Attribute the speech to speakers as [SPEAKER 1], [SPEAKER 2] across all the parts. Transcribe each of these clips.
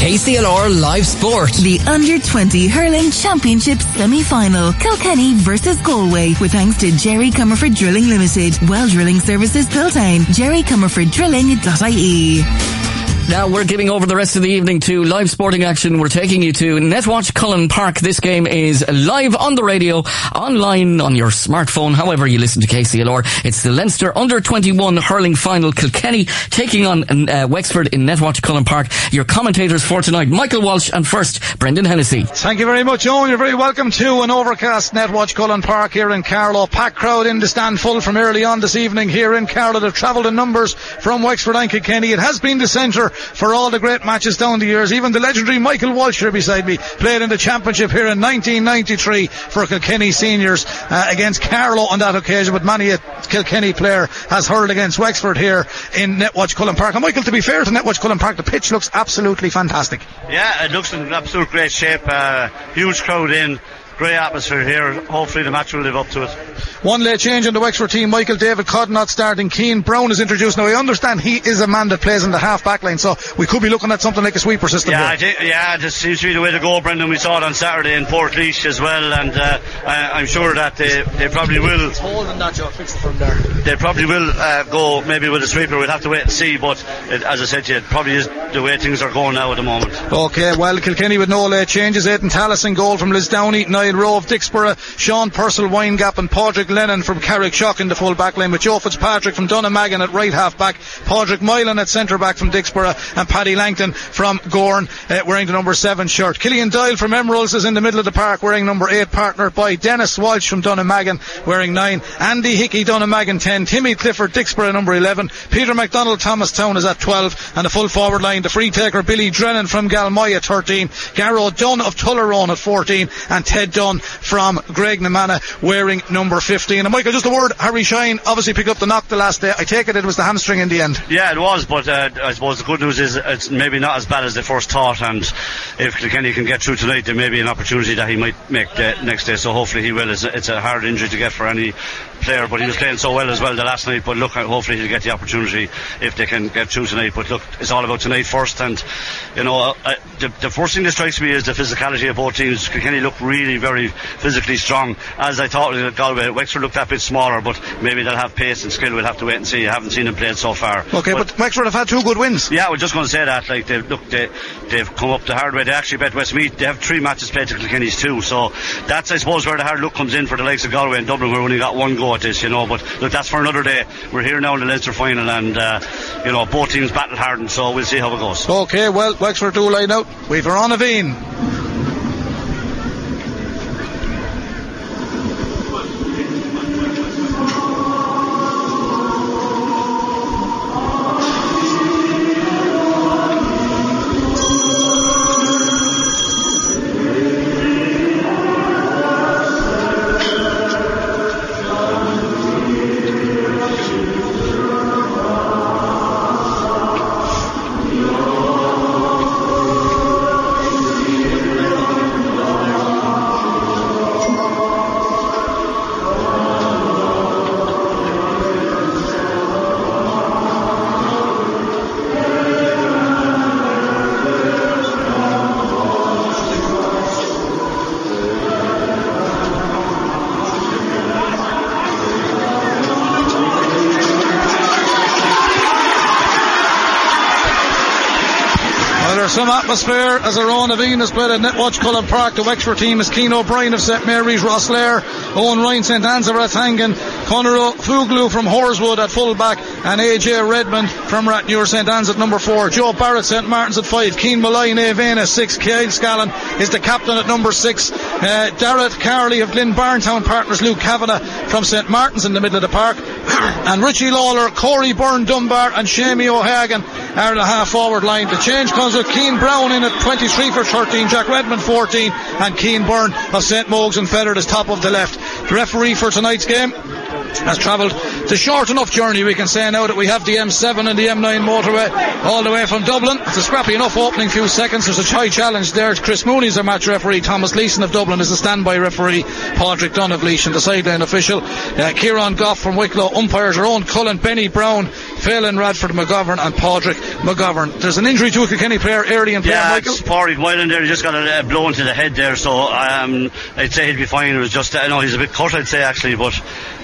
[SPEAKER 1] KCLR Live Sport.
[SPEAKER 2] The Under 20 Hurling Championship semi-final. Kilkenny versus Galway with thanks to Jerry Comerford Drilling Limited. Well Drilling Services Piltown. jerrycomerforddrilling.ie.
[SPEAKER 3] Now we're giving over the rest of the evening to live sporting action. We're taking you to Netwatch Cullen Park. This game is live on the radio, online on your smartphone, however you listen to KCLR. It's the Leinster Under 21 hurling final. Kilkenny taking on uh, Wexford in Netwatch Cullen Park. Your commentators for tonight, Michael Walsh and first, Brendan Hennessy.
[SPEAKER 4] Thank you very much, Owen. You're very welcome to an overcast Netwatch Cullen Park here in Carlow. Packed crowd in to stand full from early on this evening here in Carlow. They've travelled in numbers from Wexford and Kilkenny. It has been the centre for all the great matches down the years. Even the legendary Michael Walsh here beside me played in the championship here in 1993 for Kilkenny seniors uh, against Carlow on that occasion. But many a Kilkenny player has hurled against Wexford here in Netwatch Cullen Park. And Michael, to be fair to Netwatch Cullen Park, the pitch looks absolutely fantastic.
[SPEAKER 5] Yeah, it looks in absolute great shape. Uh, huge crowd in great atmosphere here. Hopefully the match will live up to it.
[SPEAKER 4] One late change in the Wexford team. Michael David Codd not starting. Keane Brown is introduced. Now I understand he is a man that plays in the half back line, so we could be looking at something like a sweeper system.
[SPEAKER 5] Yeah, yeah, it seems to be the way to go, Brendan. We saw it on Saturday in Port Portlaoise as well, and uh, I, am sure that they, they probably will.
[SPEAKER 4] It's holding that job, fix it from there.
[SPEAKER 5] They probably will uh, go maybe with a sweeper. We'll have to wait and see, but it, as I said to you, it probably is the way things are going now at the moment.
[SPEAKER 4] Okay, well Kilkenny with no late changes. Aidan Tallis in goal from Lisdowney. Niall Rowe of Dicksboro, Sean Purcell, Windgap, and Padraig Lennon from Carrickshock in the full back line with Joe Fitzpatrick from Dunnamaggin at right half back, Padraig Moylan at centre back from Dicksboro, and Paddy Langton from Gowran uh, wearing the number seven shirt. Killian Doyle from Emeralds is in the middle of the park wearing number eight, partnered by Dennis Walsh from Dunnamaggin wearing nine, Andy Hickey Dunnamaggin ten, Timmy Clifford Dicksboro number eleven, Peter McDonald Thomastown is at twelve, and the full forward line the free taker Billy Drennan from Galmoy at thirteen, Garrow Dunn of Tullaroan at fourteen, and Ted Dunn from Graignamanagh wearing number fifteen. And Michael, just a word, Harry Shine obviously picked up the knock the last day. I take it it was the hamstring in the end.
[SPEAKER 5] Yeah, it was, but uh, I suppose the good news is it's maybe not as bad as they first thought. And if Kilkenny can get through tonight, there may be an opportunity that he might make the next day. So hopefully he will. It's a hard injury to get for any player, but he was playing so well as well the last night. But look, hopefully he'll get the opportunity if they can get through tonight. But look, it's all about tonight first. And you know, uh, the, the first thing that strikes me is the physicality of both teams. Kilkenny look really very physically strong, as I thought Galway. Wexford looked a bit smaller, but maybe they'll have pace and skill. We'll have to wait and see. I haven't seen them played so far.
[SPEAKER 4] Okay, but, but Wexford have had two good wins.
[SPEAKER 5] Yeah, we're just going to say that. Like they look, they they've come up the hard way. They actually bet Westmeath. They have three matches played to Kilkenny's two. So that's I suppose where the hard look comes in for the likes of Galway and Dublin. Where We're only got one go at this, you know. But look, that's for another day. We're here now in the Leinster final, and uh, you know both teams battle hard, and so we'll see how it goes.
[SPEAKER 4] Okay, well Wexford do line out. We've Ron Aveen. Some atmosphere as Oran Aveen has played at Netwatch Cullen Park. The Wexford team is Keane O'Brien of St Mary's, Rosslare, Owen Ryan St Anne's of Rathangan, Conor Fuglu from Horeswood at fullback, and AJ Redmond from Rathnure St Anne's at number four. Joe Barrett St Martin's at five. Keane Malloy Avena six. Kyle Scallon is the captain at number six. Uh, Darrett Carley of Glynn-Barntown partners Luke Kavanagh from St Martin's in the middle of the park. and Richie Lawler, Corey Byrne Dunbar, and Shamey O'Hagan are the half forward line. The change comes with Keane Brown in at 23 for 13, Jack Redmond 14, and Keane Byrne of St Mogue's and Fethard is top of the left. The referee for tonight's game has travelled the short enough journey, we can say now that we have the M7 and the M9 motorway all the way from Dublin. It's a scrappy enough opening few seconds. There's a high challenge there. Chris Mooney's our match referee. Thomas Leeson of Dublin is a standby referee. Patrick Dunn of Laois, the sideline official. Uh, Kieran Goff from Wicklow. Umpires are own Cullen, Benny Brown, Phelan Radford McGovern, and Padraig McGovern. There's an injury to a Kilkenny player early in play,
[SPEAKER 5] yeah,
[SPEAKER 4] Michael.
[SPEAKER 5] it's Padraig Wyland there. He just got a, a blow into the head there, so um, I'd say he'd be fine. It was just, I know he's a bit cut, I'd say actually, but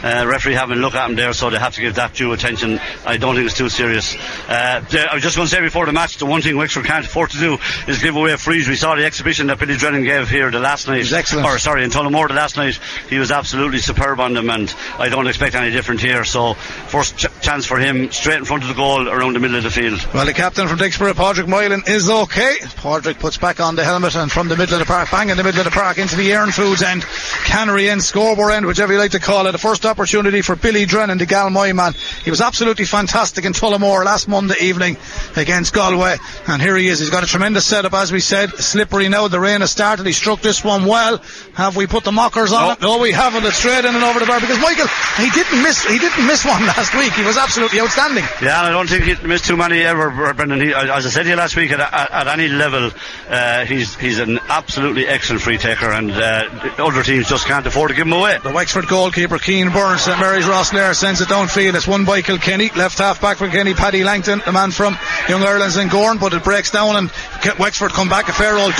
[SPEAKER 5] uh, referee having a look at him there, so they have to give that due attention. I don't think it's too serious. Uh, I was just going to say before the match, the one thing Wexford can't afford to do is give away frees. We saw the exhibition that Billy Drennan gave here the last night.
[SPEAKER 4] was excellent.
[SPEAKER 5] Or sorry, in Tullamore the last night. He was absolutely superb on them, and I don't expect any different here. So first ch- chance for him, straight in front of the goal, around the middle of the field.
[SPEAKER 4] Well, the captain from Dicksboro, Padraig Moylan, is okay. Padraig puts back on the helmet and from the middle of the park, bang in the middle of the park into the Aaron Foods end, Cannery end, scoreboard end, whichever you like to call it. The first opportunity for Billy Drennan, the Galmoy man. He was absolutely fantastic in Tullamore last Monday evening against Galway. And here he is. He's got a tremendous setup, as we said. Slippery now. The rain has started. He struck this one well. Have we put the mockers on it? No, we haven't. It's straight in and over the bar because Michael, he didn't miss, he didn't miss one last week. He was absolutely outstanding.
[SPEAKER 5] Yeah, I don't think he missed too many ever, Brendan. He, as I said to you last week, at, at, at any level, uh, he's he's an absolutely excellent free taker, and uh, other teams just can't afford to give him away.
[SPEAKER 4] The Wexford goalkeeper, Keane St Mary's Rosslare sends it downfield. It's won by Kilkenny. Left half back for Kenny, Paddy Langton, the man from Young Ireland's in Gowran, but it breaks down and Wexford come back a fair old.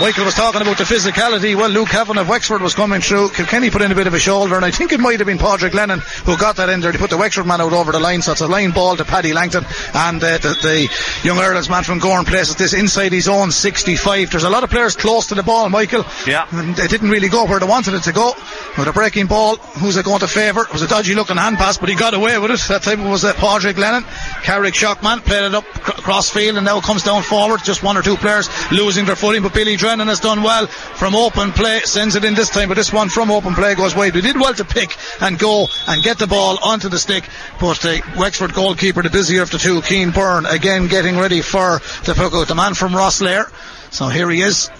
[SPEAKER 4] Michael was talking about the physicality. Well, Luke Heaven of Wexford was coming through. Kilkenny put in a bit of a shoulder, and I think it might have been Padraig Lennon who got that in there. They put the Wexford man out over the line, so it's a line ball to Paddy Langton, and uh, the, the Young Ireland's man from Gowran places this inside his own 65. There's a lot of players close to the ball, Michael.
[SPEAKER 5] Yeah.
[SPEAKER 4] And they didn't really go where they wanted it to go. With a breaking ball, who's it going to favour? It was a dodgy looking hand pass, but he got away with it. That time it was uh, Padraig Lennon. Carrickshock man played it up cr- cross field and now comes down forward. Just one or two players losing their footing, but Billy Drennan has done well from open play. Sends it in this time, but this one from open play goes wide. We did well to pick and go and get the ball onto the stick, but the Wexford goalkeeper, the busier of the two, Keane Byrne, again getting ready for the puck out. The man from Rosslare. So here he is.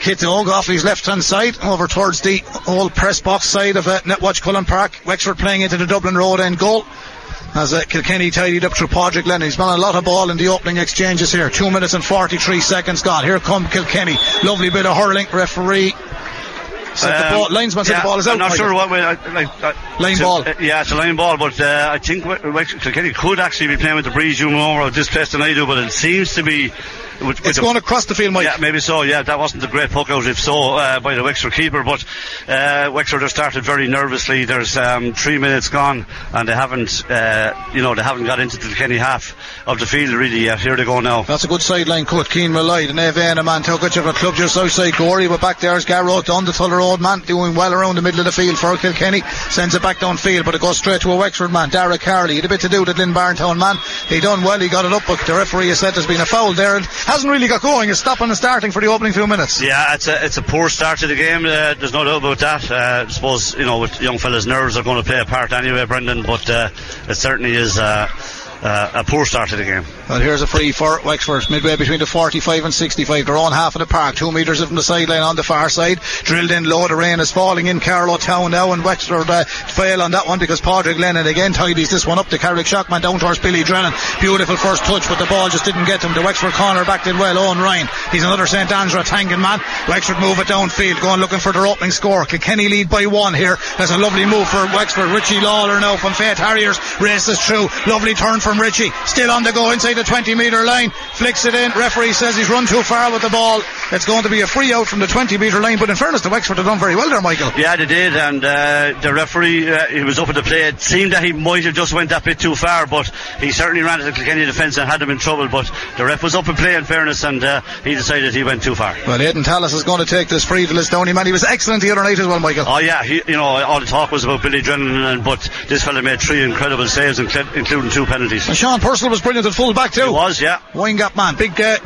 [SPEAKER 4] Hit the Og off his left hand side over towards the old press box side of uh, Netwatch Cullen Park. Wexford playing into the Dublin Road end goal. As uh, Kilkenny tidied up through Padraig Lennon. He's been a lot of ball in the opening exchanges here. Two minutes and 43 seconds gone. Here come Kilkenny. Lovely bit of hurling. Referee the
[SPEAKER 5] Um,
[SPEAKER 4] ball, linesman said
[SPEAKER 5] yeah,
[SPEAKER 4] the ball is out.
[SPEAKER 5] I'm not sure what way. I, like, uh,
[SPEAKER 4] Line ball.
[SPEAKER 5] uh, yeah, it's a line ball, but uh, I think Kilkenny could actually be playing with the breeze you more of this place than I do, but it seems to be. With
[SPEAKER 4] It's
[SPEAKER 5] the-
[SPEAKER 4] going across the field, Mike.
[SPEAKER 5] Yeah, maybe so. Yeah, that wasn't a great puck out, if so, uh, by the Wexford keeper. But uh, Wexford have started very nervously. There's um, three minutes gone, and they haven't, uh, you know, they haven't got into the Kenny half of the field really yet. Here they go now.
[SPEAKER 4] That's a good sideline cut. Keen relied. And Evan, a man took it to the club just outside Gorey. But back there's Garrow down the Tullaroan man doing well around the middle of the field for Kilkenny. Sends it back downfield, but it goes straight to a Wexford man. Derek Carley. He had a bit to do with Glynn-Barntown man. He done well. He got it up, but the referee has said there's been a foul there and hasn't really got going. It's stopping and starting for the opening few minutes.
[SPEAKER 5] Yeah, it's a it's a poor start to the game. Uh, there's no doubt about that. Uh, I suppose you know, with young fellas' nerves are going to play a part anyway, Brendan. But uh, it certainly is uh, a poor start to the game.
[SPEAKER 4] Well, here's a free for Wexford, midway between the 45 and 65. Their own half of the park, two metres from the sideline on the far side. Drilled in low, the rain is falling in Carlow Town now, and Wexford uh, fail on that one because Padraig Lennon again tidies this one up to Carrickshock man down towards Billy Drennan. Beautiful first touch, but the ball just didn't get him. The Wexford corner backed in well. Owen Ryan, he's another St Andrew Tangan man. Wexford move it downfield, going looking for their opening score. Kilkenny lead by one here. There's a lovely move for Wexford. Richie Lawler now from Faythe Harriers races through. Lovely turn from Richie. Still on the go inside the 20 metre line. Flicks it in. Referee says he's run too far with the ball. It's going to be a free out from the 20 metre line. But in fairness the Wexford, they've done very well there, Michael.
[SPEAKER 5] Yeah, they did, and uh, the referee uh, he was up at the play. It seemed that he might have just went that bit too far, but he certainly ran at the Kilkenny defence and had them in trouble. But the ref was up at play, in fairness, and uh, he decided he went too far.
[SPEAKER 4] Well, Aidan Tallis is going to take this free to Lisdowney, man. He was excellent the other night as well, Michael.
[SPEAKER 5] Oh yeah, he, you know all the talk was about Billy Drennan, but this fella made three incredible saves, including two penalties.
[SPEAKER 4] And Sean Purcell was brilliant at full back too.
[SPEAKER 5] He was, yeah.
[SPEAKER 4] Windgap man, big uh,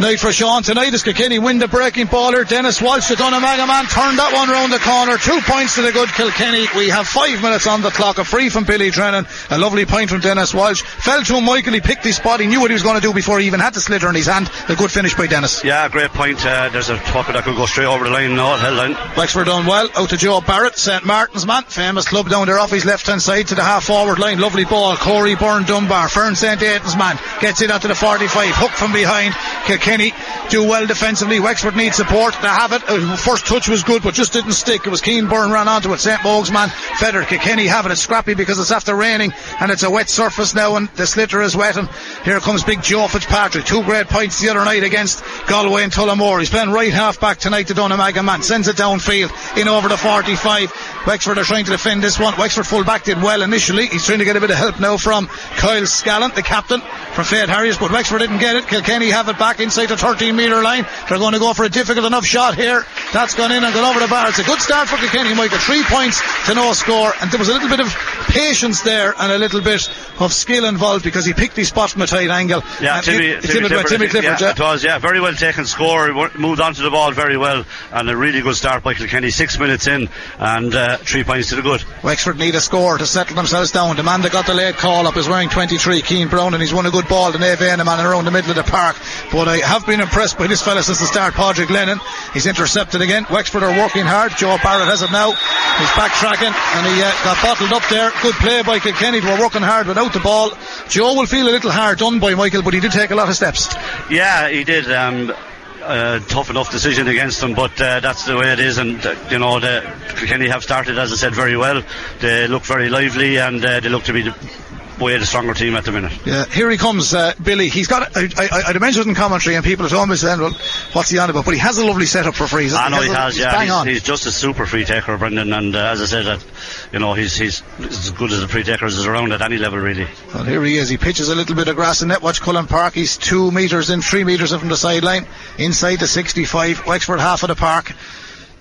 [SPEAKER 4] night for Sean tonight is Kilkenny win the breaking ball here. Dennis Walsh, the Dunnamaggin man, turned that one round the corner. Two points to the good Kilkenny. We have five minutes on the clock. A free from Billy Drennan. A lovely point from Dennis Walsh. Fell to him, Michael. He picked his spot. He knew what he was going to do before he even had the sliotar in his hand. A good finish by Dennis.
[SPEAKER 5] Yeah, great point. Uh, there's a pucker that could go straight over the line now, hell line.
[SPEAKER 4] Wexford done well. Out to Joe Barrett, St. Martin's man. Famous club down there off his left hand side to the half forward line. Lovely ball. Corey Byrne Dunbar. Ferns St. Aidan's man. Gets it out to the 45. Hook from behind. Kilkenny do well defensively. Wexford need support. They have it. Uh, first touch was good, but just didn't stick. It was Keane Byrne ran onto it. St. Mogue's man. Feather. Kenny have it. Scrappy because it's after raining and it's a wet surface now and the sliotar is wet. And here comes big Joe Fitzpatrick. Two great points the other night against Galway and Tullamore. He's playing right half back tonight to Dunnamaggin man. Sends it downfield in over the 45. Wexford are trying to defend this one. Wexford full back did well initially. He's trying to get a bit of help now from Kyle Scallon, the captain from Faythe Harriers, but Wexford didn't get it. Kilkenny have it back inside the 13 metre line. They're going to go for a difficult enough shot here. That's gone in and gone over the bar. It's a good start for Kilkenny, Michael. Three points to no score, and there was a little bit of patience there and a little bit of skill involved because he picked his spot from a tight angle.
[SPEAKER 5] Yeah, Timmy,
[SPEAKER 4] it-
[SPEAKER 5] Timmy,
[SPEAKER 4] Timmy, Timmy Clifford,
[SPEAKER 5] yeah,
[SPEAKER 4] yeah.
[SPEAKER 5] it was, yeah, very well taken score, Wo- moved onto the ball very well, and a really good start by Kilkenny, six minutes in, and uh, three points to the good.
[SPEAKER 4] Wexford need a score to settle themselves down. The man that got the late call up is wearing 23, Keane Brown, and he's won a good ball to Nave man around the middle of the park. But I have been impressed by this fella since the start, Padraig Lennon. He's intercepted again. Wexford are working hard. Joe Barrett has it now. He's backtracking, and he uh, got bottled up there. Good play by Kilkenny. Were working hard without the ball. Joe will feel a little hard done by Michael, but he did take a lot of steps.
[SPEAKER 5] Yeah, he did. Um, uh, tough enough decision against them, but uh, that's the way it is. And uh, you know, the Kilkenny have started, as I said, very well. They look very lively, and uh, they look to be the way the stronger team at the minute.
[SPEAKER 4] Yeah, here he comes, uh, Billy. He's got. I, I, I'd mentioned in commentary, and people have told me saying, "Well, what's he on about?" But he has a lovely setup for frees.
[SPEAKER 5] I know he
[SPEAKER 4] a-
[SPEAKER 5] has,
[SPEAKER 4] he's
[SPEAKER 5] yeah. He's, he's just a super free taker, Brendan. And uh, as I said, that you know, he's he's as good as a free taker as is around at any level, really.
[SPEAKER 4] Well, here he is. He pitches a little bit of grass in net. Watch Cullen Park. He's two metres in, three metres in from the sideline. Inside the 65. Wexford half of the park.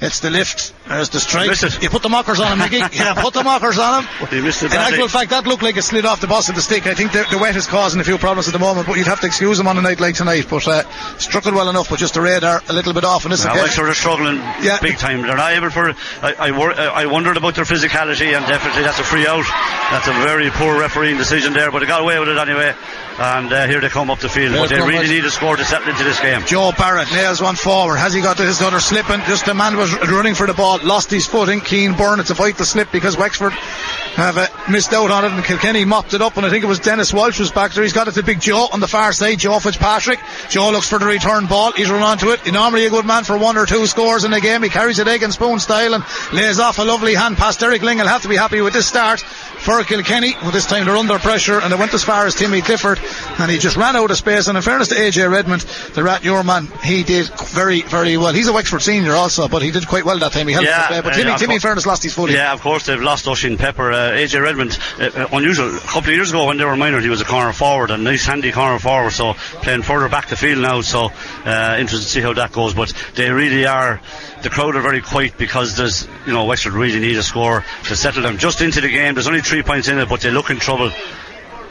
[SPEAKER 4] It's the lift. There's the strike. You put the markers on him, Mickey. yeah, put the mockers on him.
[SPEAKER 5] He missed it
[SPEAKER 4] In actual fact, that looked like it slid off the boss of the stick. I think the, the wet is causing a few problems at the moment, but you'd have to excuse him on a night like tonight. But uh, struck it well enough, but just the radar a little bit off on this
[SPEAKER 5] Now,
[SPEAKER 4] occasion.
[SPEAKER 5] Wexford are struggling
[SPEAKER 4] Yeah.
[SPEAKER 5] big time. They're not able for. I, I, wor- I wondered about their physicality, and definitely that's a free out. That's a very poor refereeing decision there, but they got away with it anyway. And uh, here they come up the field.
[SPEAKER 4] Here
[SPEAKER 5] but they really need a score to settle into this game.
[SPEAKER 4] Joe Barrett nails one forward. Has he got his other slipping? Just the man was running for the ball, lost his footing. Keane Byrne, it's a vital slip because Wexford have uh, missed out on it and Kilkenny mopped it up and I think it was Dennis Walsh was back there. He's got it to Big Joe on the far side, Joe Fitzpatrick. Joe looks for the return ball. He's run onto it. He's normally a good man for one or two scores in a game. He carries it egg and spoon style and lays off a lovely hand pass. Derek Lyng will have to be happy with this start for Kilkenny. Well, this time they're under pressure and they went as far as Timmy Clifford and he just ran out of space. And in fairness to AJ Redmond, the Rat Your man, he did very, very well. He's a Wexford senior also, but he did quite well that time. He
[SPEAKER 5] Yeah.
[SPEAKER 4] But
[SPEAKER 5] uh, of course.
[SPEAKER 4] fairness, lost his footing.
[SPEAKER 5] Yeah, of course they've lost Oshin Pepper. Uh, AJ Redmond, uh, uh, unusual. A couple of years ago when they were minor, he was a corner forward, a nice handy corner forward. So playing further back the field now. So uh, interested to see how that goes. But they really are. The crowd are very quiet because there's, you know, Wexford really need a score to settle them just into the game. There's only three points in it, but they look in trouble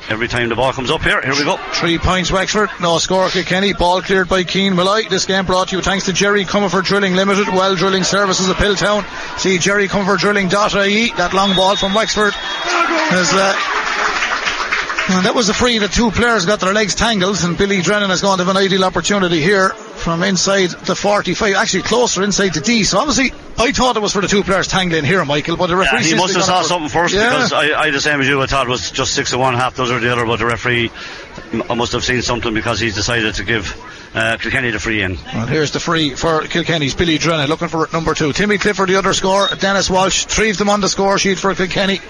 [SPEAKER 5] every time the ball comes up here. Here we go.
[SPEAKER 4] Three points Wexford, no score Kilkenny, ball cleared by Keane Malloy. This game brought to you thanks to Jerry Comerford Drilling Limited, well drilling services of Piltown. See Jerry Comerford Drilling.ie, that long ball from Wexford is uh, that was a free that two players got their legs tangled and Billy Drennan has gone to have an ideal opportunity here from inside the 45, actually closer inside the D. So obviously I thought it was for the two players tangling here, Michael, but the referee
[SPEAKER 5] Yeah, he must have saw something first
[SPEAKER 4] Yeah.
[SPEAKER 5] because I, I, the same as you, I thought it was just six of one, half dozen of the other, but the referee m- must have seen something because he's decided to give uh, Kilkenny the free in.
[SPEAKER 4] Well, here's the free for Kilkenny's Billy Drennan looking for number two. Timmy Clifford, the other score. Dennis Walsh, three of them on the score sheet for Kilkenny.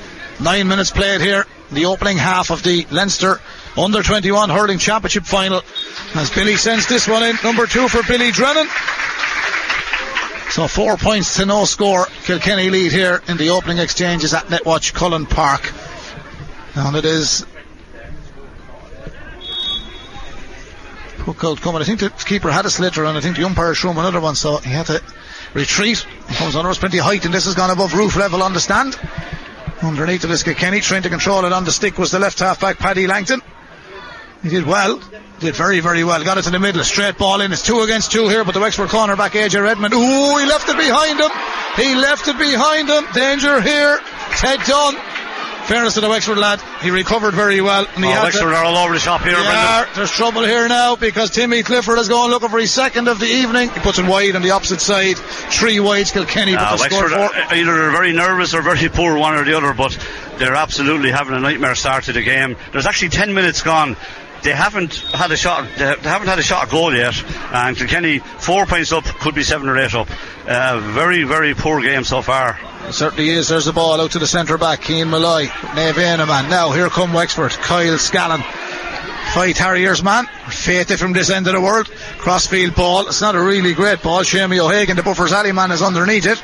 [SPEAKER 4] Nine minutes played here. The opening half of the Leinster under 21 hurling championship final. As Billy sends this one in, number two for Billy Drennan. So four points to no score. Kilkenny lead here in the opening exchanges at Netwatch Cullen Park. And it is out coming. I think the keeper had a sliotar and I think the umpire showed him another one, so he had to retreat. He comes under, there's plenty of height, and this has gone above roof level on the stand. Underneath of this, Kenny trying to control it on the stick was the left half back, Paddy Langton. He did well. Did very, very well. Got it to the middle. Straight ball in. It's two against two here, but the Wexford corner back AJ Redmond. Ooh, he left it behind him. He left it behind him. Danger here. Ted Dunn. Fairness to the Wexford lad, he recovered very well. And he
[SPEAKER 5] oh, Wexford
[SPEAKER 4] to,
[SPEAKER 5] are all over the shop here,
[SPEAKER 4] yeah, there's trouble here now because Timmy Clifford is going looking for his second of the evening. He puts it wide on the opposite side. Three wides, Kilkenny,
[SPEAKER 5] uh,
[SPEAKER 4] but the
[SPEAKER 5] Wexford are either very nervous or very poor, one or the other, but they're absolutely having a nightmare start to the game. There's actually 10 minutes gone they haven't had a shot. They haven't had a shot at goal yet. And Kilkenny four points up, could be seven or eight up. Uh, very, very poor game so far.
[SPEAKER 4] It certainly is. There's the ball out to the centre back, Keane Malloy, Nave man. Now here come Wexford, Kyle Scallon. Faythe Harriers man, fated from this end of the world. Crossfield ball. It's not a really great ball. Shamey O'Hagan, the Buffers Alley man, is underneath it.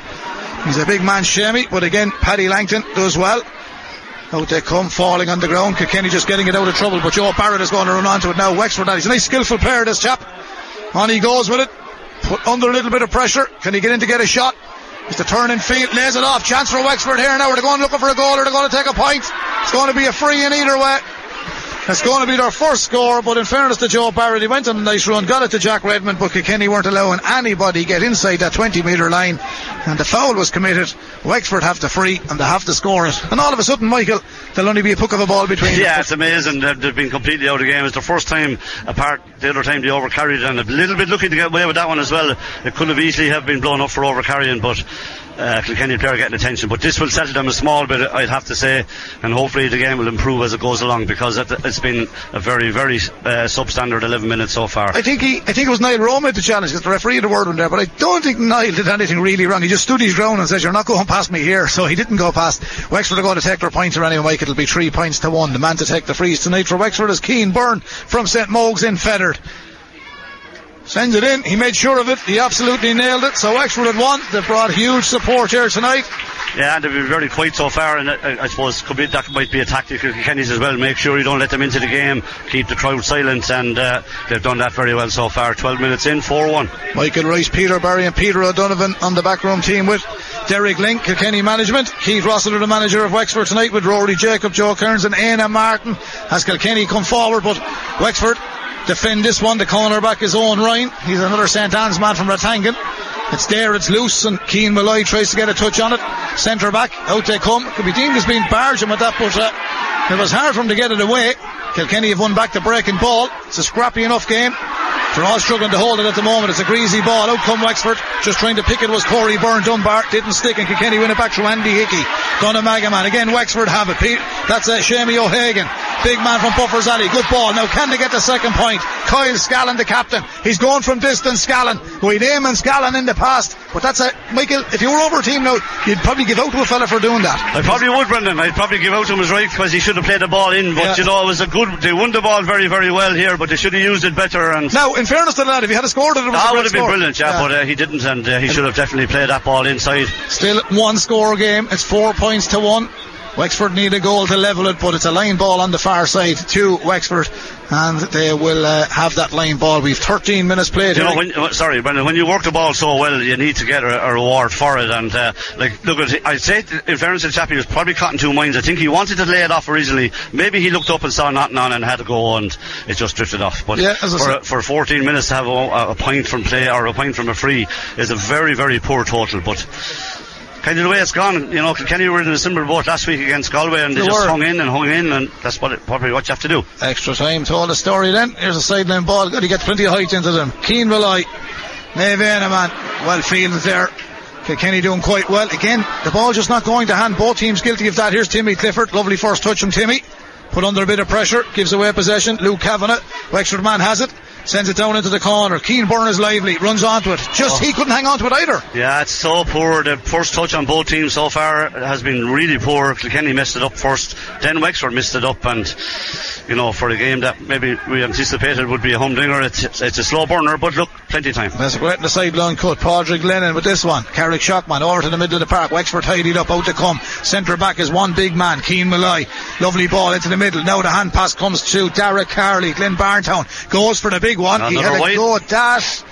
[SPEAKER 4] He's a big man, Shamey, but again, Paddy Langton does well. Out they come, falling on the ground. Kilkenny just getting it out of trouble, but Joe Barrett is going to run onto it now. Wexford, he's a nice skillful player, this chap. On he goes with it. Put under a little bit of pressure. Can he get in to get a shot? It's the turn in field, lays it off. Chance for Wexford here now. Are they going looking for a goal or they're going to take a point? It's going to be a free in either way. It's going to be their first score, but in fairness to Joe Barrett, he went on a nice run, got it to Jack Redmond, but Kilkenny weren't allowing anybody get inside that 20 metre line, and the foul was committed. Wexford have to free, and they have to score it. And all of a sudden, Michael, there'll only be a puck of a ball between
[SPEAKER 5] Yeah,
[SPEAKER 4] them.
[SPEAKER 5] it's amazing. They've, they've been completely out of the game. It's the first time, apart the other time they overcarried, and a little bit lucky to get away with that one as well. It could have easily have been blown up for overcarrying, but uh, Kilkenny player getting attention. But this will settle them a small bit, I'd have to say, and hopefully the game will improve as it goes along because it, it's been a very, very uh, substandard 11 minutes so far.
[SPEAKER 4] I think he, I think it was Niall Rowe at the challenge because the referee had a word in there, but I don't think Niall did anything really wrong. He just stood his ground and says, "You're not going past me here," so he didn't go past. Wexford are going to take their points or anyway, Mike. It'll be three points to one. The man to take the freeze tonight for Wexford is Keane Byrne from St Mogue's in Fethard. Sends it in. He made sure of it. He absolutely nailed it. So Wexford had won. They've brought huge support here tonight.
[SPEAKER 5] Yeah, and they've been very quiet so far, and I, I suppose could be, that might be a tactic of Kenny's as well. Make sure you don't let them into the game, keep the crowd silent, and uh, they've done that very well so far. 12 minutes in, 4 1.
[SPEAKER 4] Michael Rice, Peter Barry, and Peter O'Donovan on the backroom team with Derek Lyng, Kilkenny management. Keith Rossiter, the manager of Wexford tonight, with Rory Jacob, Joe Kearns, and Anna Martin. Has Kilkenny come forward, but Wexford defend this one. The cornerback is Owen Ryan. He's another St Anne's man from Rathangan. It's there, it's loose, and Keane Malloy tries to get a touch on it. Centre back, out they come. Could be deemed as being barging with that, but uh, it was hard for him to get it away. Kilkenny have won back the breaking ball. It's a scrappy enough game. They're all struggling to hold it at the moment. It's a greasy ball. Out come Wexford. Just trying to pick it was Corey Byrne. Dunbar didn't stick and Kilkenny win it back through Andy Hickey. Dunnamaggin man. Again, Wexford have it. Pete, that's uh, Shamey O'Hagan. Big man from Buffers Alley. Good ball. Now can they get the second point? Kyle Scallon, the captain. He's going from distance, Scallon. We'd aim and Scallon in the past. But that's a, Michael, if you were over a team now, you'd probably give out to a fella for doing that.
[SPEAKER 5] I probably would, Brendan. I'd probably give out to him as right because he should have played the ball in. But,
[SPEAKER 4] Yeah.
[SPEAKER 5] you know, it was a good, they won the ball very, very well here, but they should have used it better. And
[SPEAKER 4] Now, in fairness to the lad, if he had scored it, it
[SPEAKER 5] that would have been brilliant, yeah, but uh, he didn't, and uh, he should have definitely played that ball inside.
[SPEAKER 4] Still one score game. It's four points to one. Wexford need a goal to level it, but it's a line ball on the far side to Wexford, and they will uh, have that line ball. We've 13 minutes played.
[SPEAKER 5] You know, when, uh, sorry, Brendan, when you work the ball so well, you need to get a, a reward for it. And uh, like, look, I'd say, in fairness to the chap, he was probably caught in two minds. I think he wanted to lay it off originally. Maybe he looked up and saw nothing on and had to go, and it just drifted off. But
[SPEAKER 4] Yeah,
[SPEAKER 5] for,
[SPEAKER 4] said-
[SPEAKER 5] for 14 minutes to have a, a point from play or a point from a free is a very, very poor total. But kind of the way it's gone, you know, Kenny were in a similar boat last week against Galway, and they,
[SPEAKER 4] They
[SPEAKER 5] just
[SPEAKER 4] were.
[SPEAKER 5] hung in and hung in, and that's what it, probably what you have to do.
[SPEAKER 4] Extra time told the story then. Here's a sideline ball. Got to get plenty of height into them. Keane Malloy. Naomh Éanna man. Well fielded there. Kilkenny doing quite well. Again, the ball just not going to hand. Both teams guilty of that. Here's Timmy Clifford. Lovely first touch from Timmy. Put under a bit of pressure. Gives away possession. Luke Kavanagh. Wexford man has it. Sends it down into the corner. Keane Byrne is lively. Runs onto it. Just he oh. couldn't hang on to it either.
[SPEAKER 5] Yeah, it's so poor. The first touch on both teams so far has been really poor. Kilkenny messed it up first, then Wexford missed it up, and you know, for a game that maybe we anticipated would be a humdinger, it's it's a slow burner. But look, plenty of time.
[SPEAKER 4] That's great in the sideline cut. Padraig Lennon with this one. Carrickshock man over to the middle of the park. Wexford tidied up, out to come. Centre back is one big man, Keane Malloy. Lovely ball into the middle. Now the hand pass comes to Derek Carley. Glynn-Barntown goes for the big one. he
[SPEAKER 5] Another
[SPEAKER 4] had a
[SPEAKER 5] wide.
[SPEAKER 4] go at that.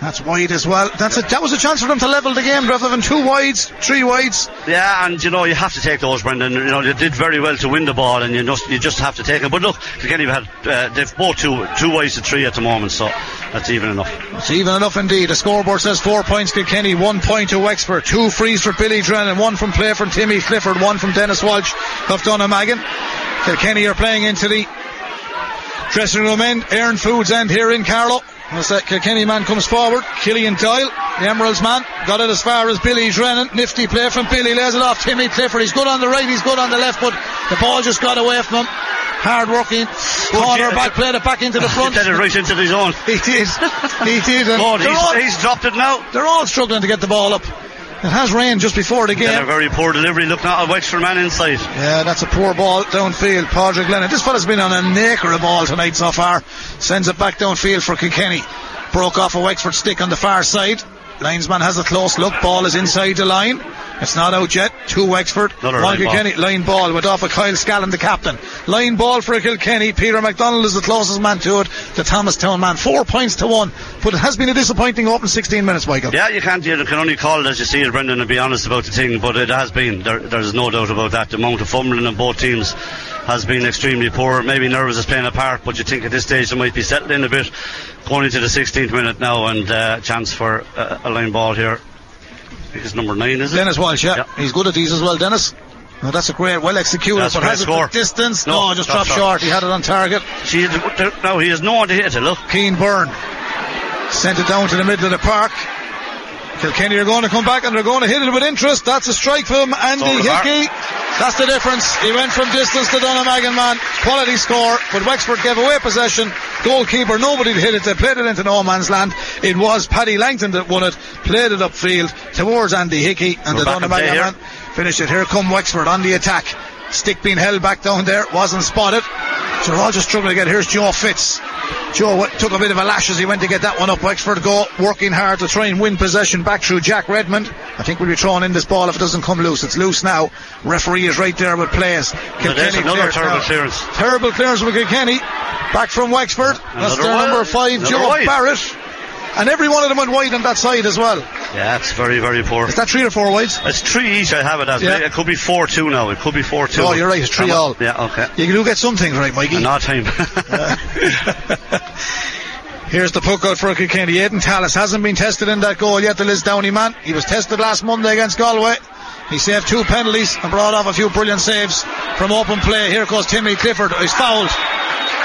[SPEAKER 4] That's wide as well. That's a, that was a chance for them to level the game rather than two wides, three wides.
[SPEAKER 5] Yeah, and you know you have to take those, Brendan. You know they did very well to win the ball, and you just you just have to take it. But look, Kilkenny had uh, they've both two two wides to three at the moment, so that's even enough.
[SPEAKER 4] It's even enough indeed. The scoreboard says four points Kilkenny, one point to Wexford, two frees for Billy Drennan, one from play from Timmy Clifford, one from Dennis Walsh of Dunnamaggin. Kilkenny are playing into the dressing room end. Aaron Foods end here in Carlow. As that Kilkenny man comes forward, Killian Doyle, the Emeralds man, got it as far as Billy Drennan. Nifty play from Billy, lays it off Timmy Clifford. He's good on the right, he's good on the left, but the ball just got away from him. Hard working, corner back, played it back into the front.
[SPEAKER 5] Did it right into the zone.
[SPEAKER 4] He did, he did. And
[SPEAKER 5] God, he's,
[SPEAKER 4] all-
[SPEAKER 5] he's dropped it now.
[SPEAKER 4] they're all struggling to get the ball up. It has rained just before the
[SPEAKER 5] Then a very poor delivery. Look now, a Wexford man inside.
[SPEAKER 4] Yeah, that's a poor ball downfield. Padraig Lennon. This fella's been on a naker of ball tonight so far. Sends it back downfield for Kilkenny. Broke off a Wexford stick on the far side. Linesman has a close look. Ball is inside the line. It's not out yet. Two Wexford.
[SPEAKER 5] Another
[SPEAKER 4] One
[SPEAKER 5] line ball.
[SPEAKER 4] Line ball went off of Kyle Scallon, the captain. Line ball for Kilkenny. Peter McDonald is the closest man to it. The Thomastown man. Four points to one. But it has been a disappointing open 16 minutes, Michael.
[SPEAKER 5] Yeah, you can't. You can only call it as you see it, Brendan, and be honest about the thing. But it has been. There, there's no doubt about that. The amount of fumbling in both teams has been extremely poor. Maybe nerves is playing a part, but you think at this stage they might be settling a bit. Going into the 16th minute now, and uh, chance for uh, a line ball here. It's number nine, is it?
[SPEAKER 4] Dennis Walsh, yeah. He's good at these as well, Dennis. No, that's a great, well executed,
[SPEAKER 5] That's a
[SPEAKER 4] but has it
[SPEAKER 5] score.
[SPEAKER 4] the distance? No,
[SPEAKER 5] No,
[SPEAKER 4] just
[SPEAKER 5] dropped
[SPEAKER 4] dropped short. He had it on target.
[SPEAKER 5] There- now he has no one to hit it. Look,
[SPEAKER 4] Keane Byrne sent it down to the middle of the park. Kilkenny are going to come back and they're going to hit it with interest. That's a strike from Andy. Hickey. That's the difference. He went from distance to Dunnamaggin man. Quality score, but Wexford gave away possession. Goalkeeper, nobody hit it. They played it into no man's land. It was Paddy Langton that won it. Played it upfield towards Andy Hickey and
[SPEAKER 5] We're
[SPEAKER 4] the
[SPEAKER 5] back in play
[SPEAKER 4] Dunnamaggin
[SPEAKER 5] here.
[SPEAKER 4] man finished it. Here come Wexford on the attack. Stick being held back down there, wasn't spotted. So they're all just struggling to get. Here's Joe Fitz. Joe w- took a bit of a lash as he went to get that one up. Wexford go working hard to try and win possession back through Jack Redmond. I think we'll be throwing in this ball if it doesn't come loose. It's loose now. Referee is right there with
[SPEAKER 5] players. There's another terrible
[SPEAKER 4] now.
[SPEAKER 5] clearance.
[SPEAKER 4] Terrible clearance with Kilkenny. Back from Wexford. That's
[SPEAKER 5] Another
[SPEAKER 4] their
[SPEAKER 5] wide.
[SPEAKER 4] number five,
[SPEAKER 5] Another
[SPEAKER 4] Joe
[SPEAKER 5] wide.
[SPEAKER 4] Barrett. And every one of them went wide on that side as well.
[SPEAKER 5] Yeah, it's very, very poor.
[SPEAKER 4] Is that three or four wides?
[SPEAKER 5] It's three each. I have it as.
[SPEAKER 4] Yeah.
[SPEAKER 5] It could be four two now. It could be four two.
[SPEAKER 4] Oh, you're right, it's three all.
[SPEAKER 5] Yeah, okay.
[SPEAKER 4] You do get some things right, Mikey.
[SPEAKER 5] Odd time.
[SPEAKER 4] Here's the puck out for Kilkenny. Aidan Tallis hasn't been tested in that goal yet, the Lisdowney man. He was tested last Monday against Galway. He saved two penalties and brought off a few brilliant saves from open play. Here goes Timmy Clifford. He's fouled.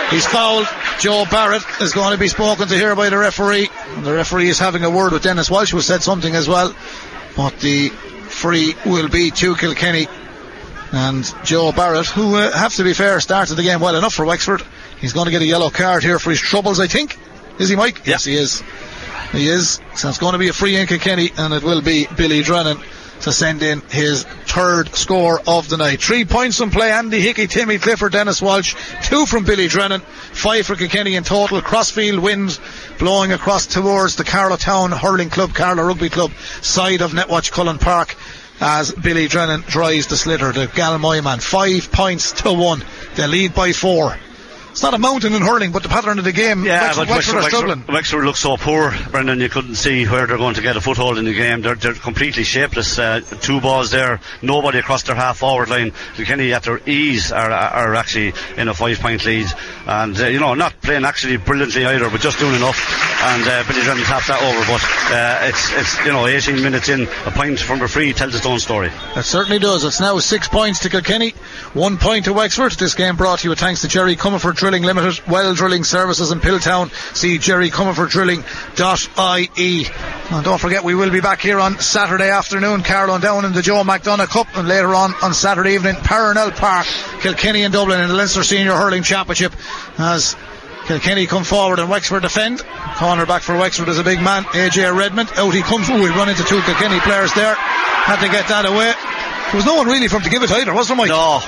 [SPEAKER 4] He's fouled. Joe Barrett is going to be spoken to here by the referee. The referee is having a word with Dennis Walsh, who said something as well. But the free will be to Kilkenny. And Joe Barrett, who, uh, have to be fair, started the game well enough for Wexford. He's going to get a yellow card here for his troubles, I think. Is he, Mike? Yes, he is. He is. So it's going to be a free in Kilkenny, and it will be Billy Drennan to send in his third score of the night. Three points from play. Andy Hickey, Timmy Clifford, Dennis Walsh. Two from Billy Drennan. Five for Kilkenny in total. Crossfield wind blowing across towards the Carlow Hurling Club, Carlow Rugby Club side of Netwatch Cullen Park as Billy Drennan drives the sliotar. The Galmoy man. Five points to one. They lead by four. It's not a mountain in hurling, but the pattern of the game,
[SPEAKER 5] Yeah,
[SPEAKER 4] Wexford,
[SPEAKER 5] but
[SPEAKER 4] Wexford
[SPEAKER 5] Wexford. Wexford, Wexford looks so poor, Brendan. You couldn't see where they're going to get a foothold in the game. They're, they're completely shapeless. Uh, two balls there, nobody across their half forward line. Kilkenny at their ease are, are actually in a five point lead, and uh, you know not playing actually brilliantly either, but just doing enough. And uh, Billy Drennan tapped that over, but uh, it's it's you know 18 minutes in, a point from a free tells its own story.
[SPEAKER 4] It certainly does. It's now six points to Kilkenny, one point to Wexford. This game brought to you with thanks to Jerry Comerford Drilling Limited, Well Drilling Services in Piltown. See Jerry Comerford Drilling.ie. And don't forget, we will be back here on Saturday afternoon, Carlow down in the Joe McDonagh Cup, and later on on Saturday evening, Parnell Park, Kilkenny and Dublin in the Leinster Senior Hurling Championship as Kilkenny come forward and Wexford defend. Corner back for Wexford is a big man, AJ Redmond. Out he comes. Ooh, he run into two Kilkenny players there. Had to get that away. There was no one really for him to give it either, was there, Mike?
[SPEAKER 5] No,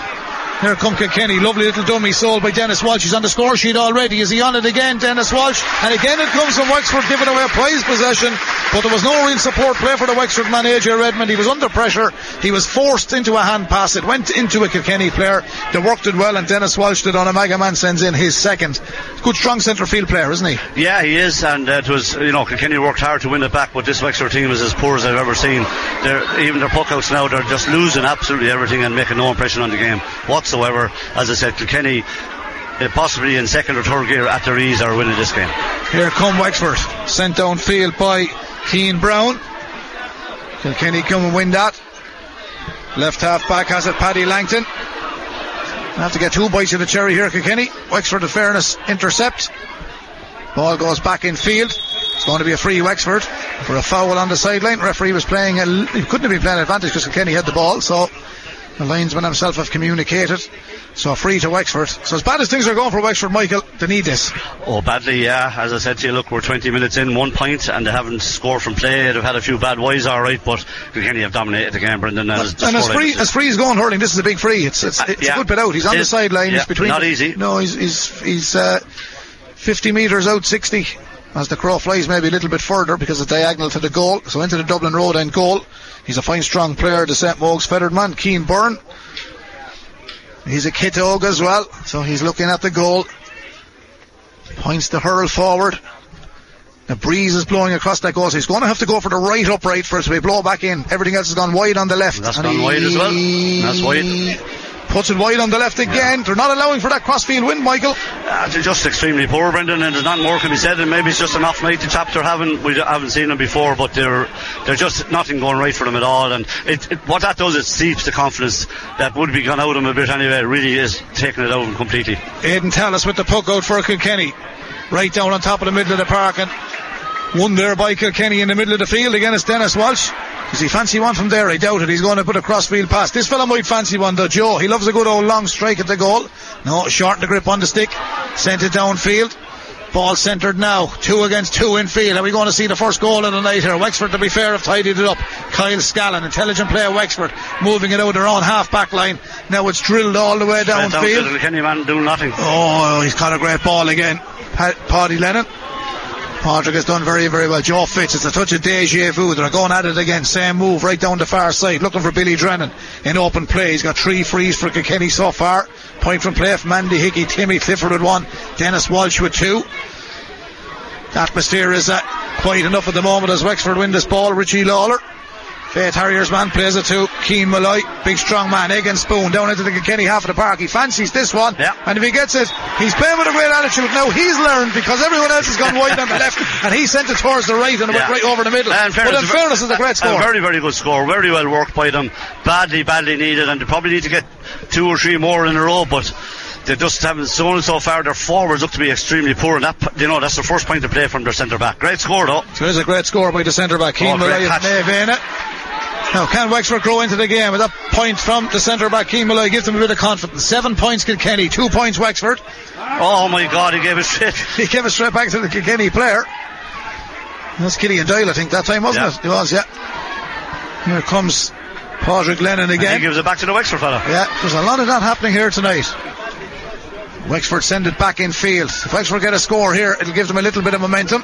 [SPEAKER 4] Here come Kilkenny. Lovely little dummy sold by Dennis Walsh. He's on the score sheet already. Is he on it again, Dennis Walsh? And again it comes from Wexford giving away a prize possession. but there was no real support play for the Wexford man, AJ Redmond. He was under pressure. He was forced into a hand pass. It went into a Kilkenny player. They worked it well, and Dennis Walsh did on a Mega Man sends in his second. Good, strong centre field player, isn't he?
[SPEAKER 5] Yeah, he is, and uh, it was, you know, Kilkenny worked hard to win it back, but this Wexford team is as poor as I've ever seen. They're, even their puckouts now, they're just losing absolutely everything and making no impression on the game whatsoever. As I said, Kilkenny possibly in second or third gear at their ease are winning this game.
[SPEAKER 4] Here come Wexford, sent downfield by Keane Brown. Kilkenny come and win that. Left half back has it Paddy Langton. Have to get two bites of the cherry here, Kilkenny. Wexford, in fairness, intercept. Ball goes back in field. It's going to be a free Wexford for a foul on the sideline. Referee was playing a, he couldn't have been playing advantage because Kilkenny had the ball, so the linesman himself have communicated. So free to Wexford. So as bad as things are going for Wexford, Michael, they need this.
[SPEAKER 5] Oh, badly, yeah. As I said to you, look, we're 20 minutes in, one point, and they haven't scored from play. They've had a few bad wides, all right, but Kilkenny have dominated the game, Brendan. And,
[SPEAKER 4] and as free as free is going hurling, this is a big free. It's it's, it's
[SPEAKER 5] yeah.
[SPEAKER 4] a good bit out. He's on
[SPEAKER 5] It
[SPEAKER 4] the sideline.
[SPEAKER 5] Yeah,
[SPEAKER 4] He's between.
[SPEAKER 5] not easy.
[SPEAKER 4] No, he's he's he's uh, 50 metres out, 60. As the crow flies, maybe a little bit further because it's diagonal to the goal. So into the Dublin Road end goal. He's a fine, strong player, the St. Mogue's Fethard man, Keane Byrne. He's a ciotóg as well, so he's looking at the goal. Points the hurl forward. The breeze is blowing across that goal, so he's going to have to go for the right upright to be blow back in. Everything else has gone wide on the left.
[SPEAKER 5] That's
[SPEAKER 4] And
[SPEAKER 5] gone wide as well. That's wide.
[SPEAKER 4] Puts it wide on the left again. They're not allowing for that crossfield wind, Michael.
[SPEAKER 5] Uh, they're just extremely poor, Brendan, and there's not more can be said. And maybe it's just an off night the chaps are having. We haven't seen them before, but they're they're just nothing going right for them at all. And it, it, what that does, it seeps the confidence that would be gone out of them a bit anyway. It really is taking it out of them completely.
[SPEAKER 4] Aidan Tallis with the puck out for Kilkenny. Right down on top of the middle of the park and one there by Kilkenny in the middle of the field. Again, it's Dennis Walsh. Does he fancy one from there? I doubt it. He's going to put a crossfield pass. This fellow might fancy one though, Joe. He loves a good old long strike at the goal. No, short the grip on the stick. Sent it downfield. Ball centred now. Two against two in field. Are we going to see the first goal of the night here? Wexford, to be fair, have tidied it up. Kyle Scallon, intelligent player, Wexford, moving it out their own half back line. Now it's drilled all the way
[SPEAKER 5] down
[SPEAKER 4] downfield.
[SPEAKER 5] the Kilkenny man doing nothing.
[SPEAKER 4] Oh, he's caught a great ball again. Pa- Paddy Lennon. Patrick has done very, very well. Joe Fitz, it's a touch of deja vu. They're going at it again. Same move right down the far side. Looking for Billy Drennan in open play. He's got three frees for Kilkenny so far. Point from play from Mandy Hickey. Timmy Clifford with one. Dennis Walsh with two. The atmosphere is uh, quiet enough at the moment as Wexford win this ball. Richie Lawler. Faythe Harriers man plays it to Keane Malloy. Big strong man, egg and spoon down into the Kilkenny half of the park. He fancies this one.
[SPEAKER 5] Yeah.
[SPEAKER 4] And if he gets it, he's playing with a great attitude. Now he's learned because everyone else has gone wide on the left and he sent it towards the right and it went right over the middle.
[SPEAKER 5] And
[SPEAKER 4] but in fairness, it's a great score.
[SPEAKER 5] A very, very good score. Very well worked by them. Badly, badly needed, and they probably need to get two or three more in a row, but they just haven't shown it so far. Their forwards look to be extremely poor, and that, you know, that's the first point to play from their centre back. Great score, though.
[SPEAKER 4] So there's a great score by the centre back, Keane
[SPEAKER 5] Oh, great
[SPEAKER 4] Malloy of
[SPEAKER 5] catch.
[SPEAKER 4] Naomh Éanna. Now, can Wexford grow into the game with that point from the centre back, Keane Malloy, gives them a bit of confidence. Seven points Kilkenny, two points Wexford.
[SPEAKER 5] Oh my God, he gave it straight.
[SPEAKER 4] He gave it straight back to the Kilkenny player. That's Killian Doyle, I think, that time, wasn't
[SPEAKER 5] Yeah.
[SPEAKER 4] it? It was, yeah. Here comes Padraig Lennon
[SPEAKER 5] And
[SPEAKER 4] again.
[SPEAKER 5] he gives it back to the Wexford fella.
[SPEAKER 4] Yeah, there's a lot of that happening here tonight. Wexford send it back in field. If Wexford get a score here, it'll give them a little bit of momentum.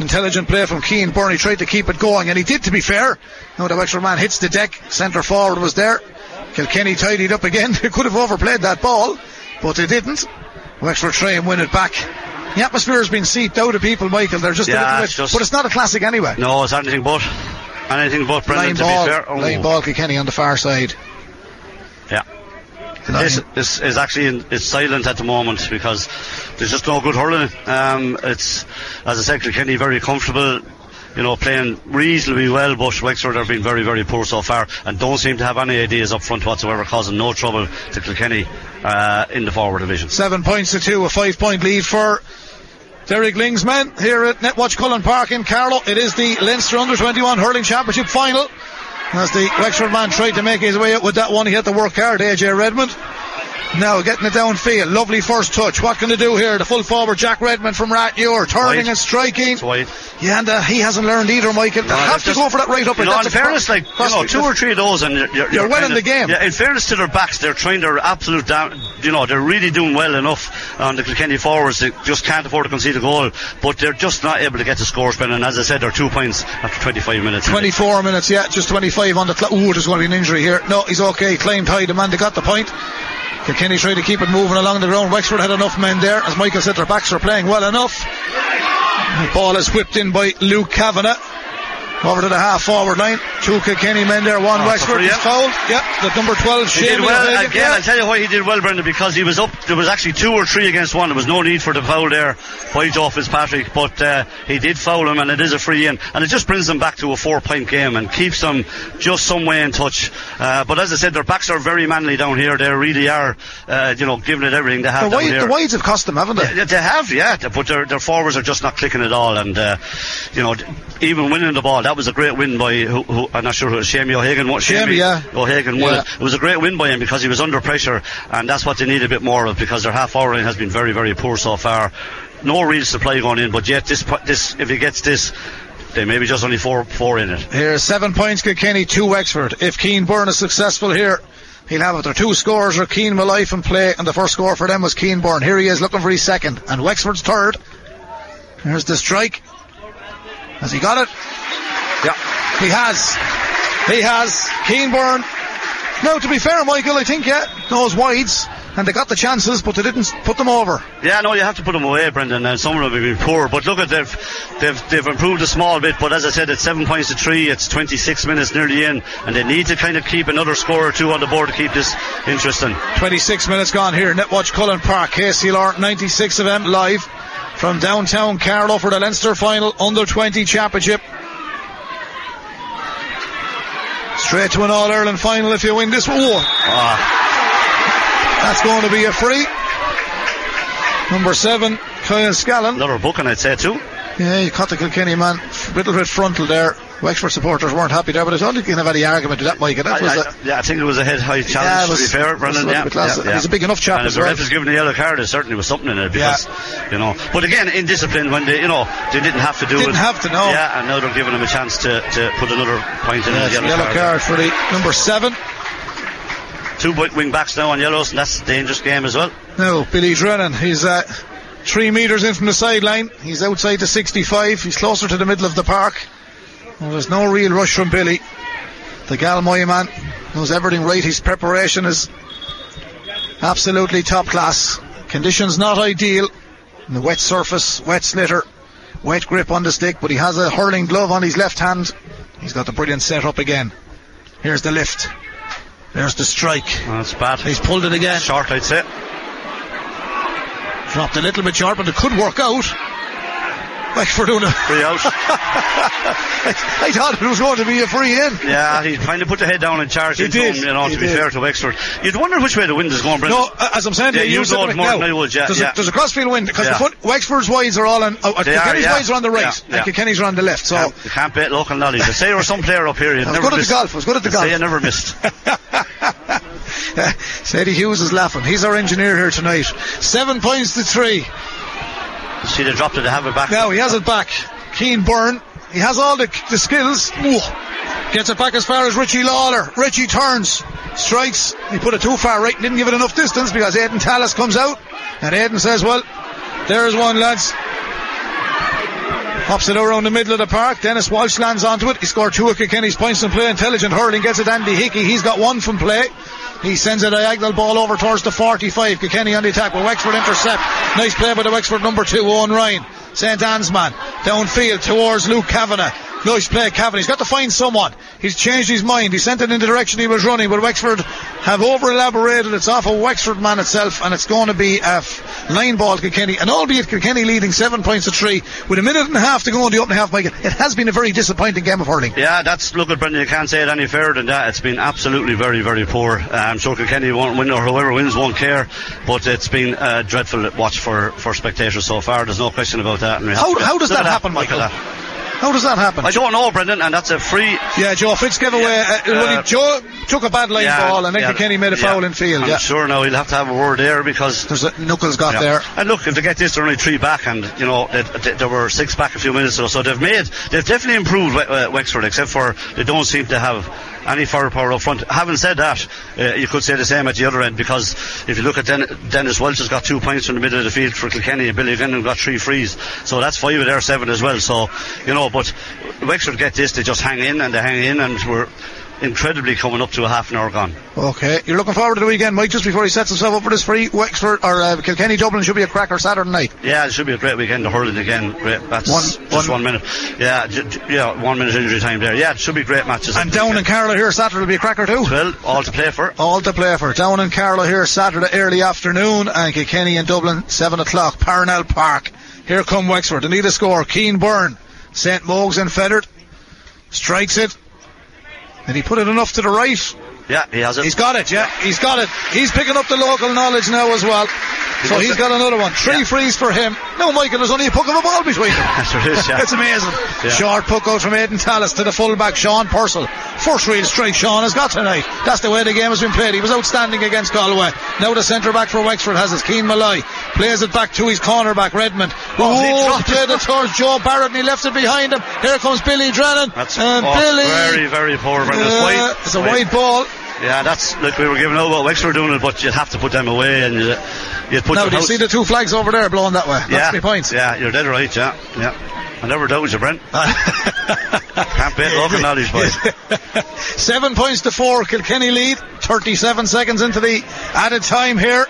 [SPEAKER 4] Intelligent play from Keane Burney tried to keep it going, and he did to be fair. Now the Wexford man hits the deck, centre forward was there. Kilkenny tidied up again. They could have overplayed that ball, but they didn't. Wexford try and win it back. The atmosphere has been seeped out of people, Michael. They're just a
[SPEAKER 5] Yeah,
[SPEAKER 4] little bit,
[SPEAKER 5] it's just-
[SPEAKER 4] but it's not a classic anyway.
[SPEAKER 5] No, it's anything but. Anything but, Brendan,
[SPEAKER 4] line
[SPEAKER 5] to
[SPEAKER 4] ball,
[SPEAKER 5] be fair. Oh.
[SPEAKER 4] line ball, Kilkenny on the far side.
[SPEAKER 5] Yeah. This is, is actually in, it's silent at the moment because there's just no good hurling. Um, it's as I said, Kilkenny very comfortable. You know, playing reasonably well, but Wexford have been very, very poor so far and don't seem to have any ideas up front whatsoever, causing no trouble to Kilkenny uh, in the forward division.
[SPEAKER 4] Seven points to two, a five point lead for Derek Lyng's men here at Netwatch Cullen Park in Carlow. It is the Leinster Under 21 Hurling Championship final. As the Wexford man tried to make his way out with that one, he had to work hard, AJ Redmond. Now getting it downfield. Lovely first touch. What can they do here? The full forward Jack Redmond from Rathnure turning and striking. Yeah, and uh, he hasn't learned either, Michael.
[SPEAKER 5] No,
[SPEAKER 4] have to go for that right up.
[SPEAKER 5] You know, in fairness, like you know, two or three of those, and you're, you're,
[SPEAKER 4] You're well in the game.
[SPEAKER 5] Yeah, in fairness to their backs, they're trying their absolute down. You know, they're really doing well enough on the Kilkenny forwards. They just can't afford to concede a goal, but they're just not able to get the score spread. And as I said, they're two points after 25 minutes.
[SPEAKER 4] 24 minutes, yeah, just 25 on the clock. Ooh, there's going to be an injury here. No, he's okay. Claimed high. The man that got the point. Kilkenny tried to keep it moving along the ground. Wexford had enough men there. As Michael said, their backs are playing well enough. Ball is whipped in by Luke Kavanagh. Over to the half forward line. Two Kilkenny men there, one
[SPEAKER 5] Oh,
[SPEAKER 4] Wexford
[SPEAKER 5] so
[SPEAKER 4] is
[SPEAKER 5] yeah.
[SPEAKER 4] fouled. Yep, the number 12,
[SPEAKER 5] He did well again.
[SPEAKER 4] Yeah.
[SPEAKER 5] I'll tell you why he did well, Brendan, because he was up. There was actually two or three against one. There was no need for the foul there by Joe Fitzpatrick, but uh, he did foul him, and it is a free in, and it just brings them back to a four-point game and keeps them just some way in touch. Uh, but as I said, their backs are very manly down here. They really are, uh, you know, giving it everything they have
[SPEAKER 4] The,
[SPEAKER 5] down
[SPEAKER 4] wide,
[SPEAKER 5] here.
[SPEAKER 4] the wides have cost them, haven't they?
[SPEAKER 5] Yeah, they have, yeah, but their, their forwards are just not clicking at all, and uh, you know, even winning the ball, that was a great win by who, who I'm not sure who it was, Shamey O'Hagan. What
[SPEAKER 4] Shamey, yeah.
[SPEAKER 5] O'Hagan won
[SPEAKER 4] Yeah.
[SPEAKER 5] it. It was a great win by him because he was under pressure, and that's what they need a bit more of because their half hour line has been very, very poor so far. No real supply going in, but yet this, this if he gets this, they maybe just only four, four in it.
[SPEAKER 4] Here's seven points, Kilkenny, two Wexford. If Keane Byrne is successful here, he'll have it. Their two scores are Keane Life and play, and the first score for them was Keane Byrne. Here he is looking for his second, and Wexford's third. Here's the strike. Has he got it?
[SPEAKER 5] Yeah.
[SPEAKER 4] He has. He has. Keane Byrne. Now, to be fair, Michael, I think, yeah, those wides, and they got the chances, but they didn't put them over.
[SPEAKER 5] Yeah, no, you have to put them away, Brendan. And some of them have been poor, but look at they've they've they've improved a small bit. But as I said, it's seven points to three. It's 26 minutes nearly in, and they need to kind of keep another score or two on the board to keep this interesting.
[SPEAKER 4] 26 minutes gone here. Netwatch Cullen Park, KCLR 96 of M live from downtown Carlow for the Leinster final under 20 championship. Straight to an All Ireland final if you win this war.
[SPEAKER 5] Ah,
[SPEAKER 4] That's going to be a free. Number seven, Kyle Scallon.
[SPEAKER 5] another booking, I'd say too.
[SPEAKER 4] Yeah, you caught the Kilkenny man. Little bit frontal there. Wexford supporters weren't happy there, but I don't think you can have any argument to that, Mike. That
[SPEAKER 5] I,
[SPEAKER 4] was
[SPEAKER 5] I,
[SPEAKER 4] a,
[SPEAKER 5] yeah, I think it was a head high challenge.
[SPEAKER 4] Yeah, it was-
[SPEAKER 5] to be fair,
[SPEAKER 4] was
[SPEAKER 5] Brendan.
[SPEAKER 4] a
[SPEAKER 5] Yeah, yeah, yeah.
[SPEAKER 4] He's a big enough chap
[SPEAKER 5] And
[SPEAKER 4] as
[SPEAKER 5] if the ref is given the yellow card, there certainly was something in it because you know. But again, in discipline, when they you know they didn't have to do it.
[SPEAKER 4] Didn't
[SPEAKER 5] it.
[SPEAKER 4] have to, no.
[SPEAKER 5] Yeah, and now they're giving him a chance to, to put another point in
[SPEAKER 4] Yes,
[SPEAKER 5] the yellow,
[SPEAKER 4] yellow
[SPEAKER 5] card.
[SPEAKER 4] card for the number seven.
[SPEAKER 5] Two wi- wing backs now on yellows, and that's a dangerous game as well.
[SPEAKER 4] No, Billy Drennan, he's uh, three metres in from the sideline. He's outside the 65. He's closer to the middle of the park. Well, there's no real rush from Billy. The Galmoy man knows everything right. His preparation is absolutely top class. Conditions not ideal. And the wet surface, wet sliotar, wet grip on the stick, but he has a hurling glove on his left hand. He's got the brilliant setup again. Here's the lift. There's the strike.
[SPEAKER 5] Oh, That's bad.
[SPEAKER 4] He's pulled it again.
[SPEAKER 5] Short, I'd say.
[SPEAKER 4] Dropped a little bit short, but it could work out. Wexford doing a.
[SPEAKER 5] Free out.
[SPEAKER 4] I thought it was going to be a free in.
[SPEAKER 5] yeah, he kind of put the head down and charged
[SPEAKER 4] He
[SPEAKER 5] into
[SPEAKER 4] did,
[SPEAKER 5] him, you know,
[SPEAKER 4] he
[SPEAKER 5] to be fair to Wexford. You'd wonder which way the wind is going, Brendan.
[SPEAKER 4] No, as I'm saying,
[SPEAKER 5] Yeah,
[SPEAKER 4] you,
[SPEAKER 5] you know more
[SPEAKER 4] now,
[SPEAKER 5] than I would, yeah,
[SPEAKER 4] there's,
[SPEAKER 5] yeah.
[SPEAKER 4] A, there's a crossfield wind because
[SPEAKER 5] Yeah.
[SPEAKER 4] Wexford's wides are all on. Uh,
[SPEAKER 5] They are, yeah.
[SPEAKER 4] wides are on the right,
[SPEAKER 5] Yeah,
[SPEAKER 4] and. Kilkenny's are on the left. So
[SPEAKER 5] Can't- you can't bet local knowledge. I say there was some player up here.
[SPEAKER 4] I was good at the golf. I was good at the
[SPEAKER 5] Say
[SPEAKER 4] golf.
[SPEAKER 5] you never missed.
[SPEAKER 4] Sadie Hughes is laughing. He's our engineer here tonight. Seven points to three.
[SPEAKER 5] See, they dropped it. Have it back.
[SPEAKER 4] Now he has it back. Keane Byrne. He has all the, the skills. Ooh. Gets it back as far as Richie Lawler. Richie turns. Strikes. He put it too far right. Didn't give it enough distance because Aidan Tallis comes out. And Aidan says, well, there's one, lads. Pops it around the middle of the park. Dennis Walsh lands onto it. He scored two of Kilkenny's points in play. Intelligent hurling gets it. Andy Hickey. He's got one from play. He sends a diagonal ball over towards the 45. Kilkenny on the attack, but Wexford intercept. Nice play by the Wexford number two, Owen Ryan. St. Anne's man. Downfield towards Luke Kavanagh. Nice play, Kavanagh. He's got to find someone. He's changed his mind. He sent it in the direction he was running, but Wexford have over elaborated. It's off a Wexford man itself, and it's going to be a line ball to Kilkenny. And albeit Kilkenny leading seven points to three, with a minute and a half to go in the opening half, Michael, it has been a very disappointing game of hurling.
[SPEAKER 5] Yeah, that's look at Brendan. You can't say it any fairer than that. It's been absolutely very, very poor. Um, I'm sure Kilkenny won't win, or whoever wins won't care. But it's been a dreadful watch for, for spectators so far. There's no question about that. And
[SPEAKER 4] How- how does that happen, Michael?
[SPEAKER 5] that.
[SPEAKER 4] How does that happen?
[SPEAKER 5] I don't know, Brendan, and that's a free.
[SPEAKER 4] Yeah, Joe Fitz gave away.
[SPEAKER 5] Yeah,
[SPEAKER 4] Uh,
[SPEAKER 5] uh,
[SPEAKER 4] Joe took a bad line
[SPEAKER 5] Yeah,
[SPEAKER 4] ball, and then
[SPEAKER 5] yeah,
[SPEAKER 4] Kenny made a foul in field.
[SPEAKER 5] I'm
[SPEAKER 4] yeah,
[SPEAKER 5] sure now he'll have to have a word there because
[SPEAKER 4] there's a knuckles got there.
[SPEAKER 5] And look, if they get this, they're only three back, and you know they, they, there were six back a few minutes ago, so they've made, they've definitely improved uh, Wexford, except for they don't seem to have any firepower up front. Having said that, uh, you could say the same at the other end because if you look at Den- Dennis Walsh has got two points from the middle of the field for Kilkenny, and Billy Gannon got three frees, so that's five of their seven as well. So you know, but Wexford get this, they just hang in and they hang in, and we're incredibly coming up to a half an hour gone.
[SPEAKER 4] Okay, you're looking forward to the weekend, Mike. Just before he sets himself up for this free Wexford or uh, Kilkenny Dublin should be a cracker Saturday night.
[SPEAKER 5] Yeah, it should be a great weekend. The hurling again. Great. That's
[SPEAKER 4] One-
[SPEAKER 5] just
[SPEAKER 4] one-
[SPEAKER 5] one, minute. Yeah, j- yeah, one minute injury time there. Yeah, it should be great matches.
[SPEAKER 4] And down in Carlow here Saturday will be a cracker too.
[SPEAKER 5] well, all to play for.
[SPEAKER 4] All to play for. Down in Carlow here Saturday early afternoon and Kilkenny and Dublin 7 o'clock. Parnell Park. Here come Wexford. They need a score. Keane Byrne. St. Mogue's and Fethard. Strikes it. Did he put it enough to the right?
[SPEAKER 5] Yeah, he has it.
[SPEAKER 4] He's got it, yeah. He's got it. He's picking up the local knowledge now as well. So
[SPEAKER 5] must
[SPEAKER 4] he's
[SPEAKER 5] have-
[SPEAKER 4] got another one. Three
[SPEAKER 5] Yeah.
[SPEAKER 4] frees for him. No, Michael, there's only a puck of a ball between them.
[SPEAKER 5] There is, yeah.
[SPEAKER 4] it's amazing.
[SPEAKER 5] Yeah.
[SPEAKER 4] Short puck out from Aidan Tallis to the fullback, Sean Purcell. First real strike Sean has got tonight. That's the way the game has been played. He was outstanding against Galway. Now the centre back for Wexford has his Keane Malloy. Plays it back to his cornerback, Redmond.
[SPEAKER 5] Oh,
[SPEAKER 4] played it towards Joe Barrett and he left it behind him. Here comes Billy Drennan.
[SPEAKER 5] That's
[SPEAKER 4] and
[SPEAKER 5] oh,
[SPEAKER 4] Billy.
[SPEAKER 5] very, very poor. It's
[SPEAKER 4] Uh,
[SPEAKER 5] wide.
[SPEAKER 4] it's a wide ball.
[SPEAKER 5] Yeah, that's look. We were giving out about Wexford doing it, but you'd have to put them away, and you'd, you'd put
[SPEAKER 4] Now, do you see the two flags over there blowing that way? That's
[SPEAKER 5] yeah,
[SPEAKER 4] my point.
[SPEAKER 5] Yeah, you're dead right. Yeah, yeah. I never doubted you, Brent. Can't beat local knowledge, boys.
[SPEAKER 4] Seven points to four. Kilkenny lead. 37 seconds into the added time here.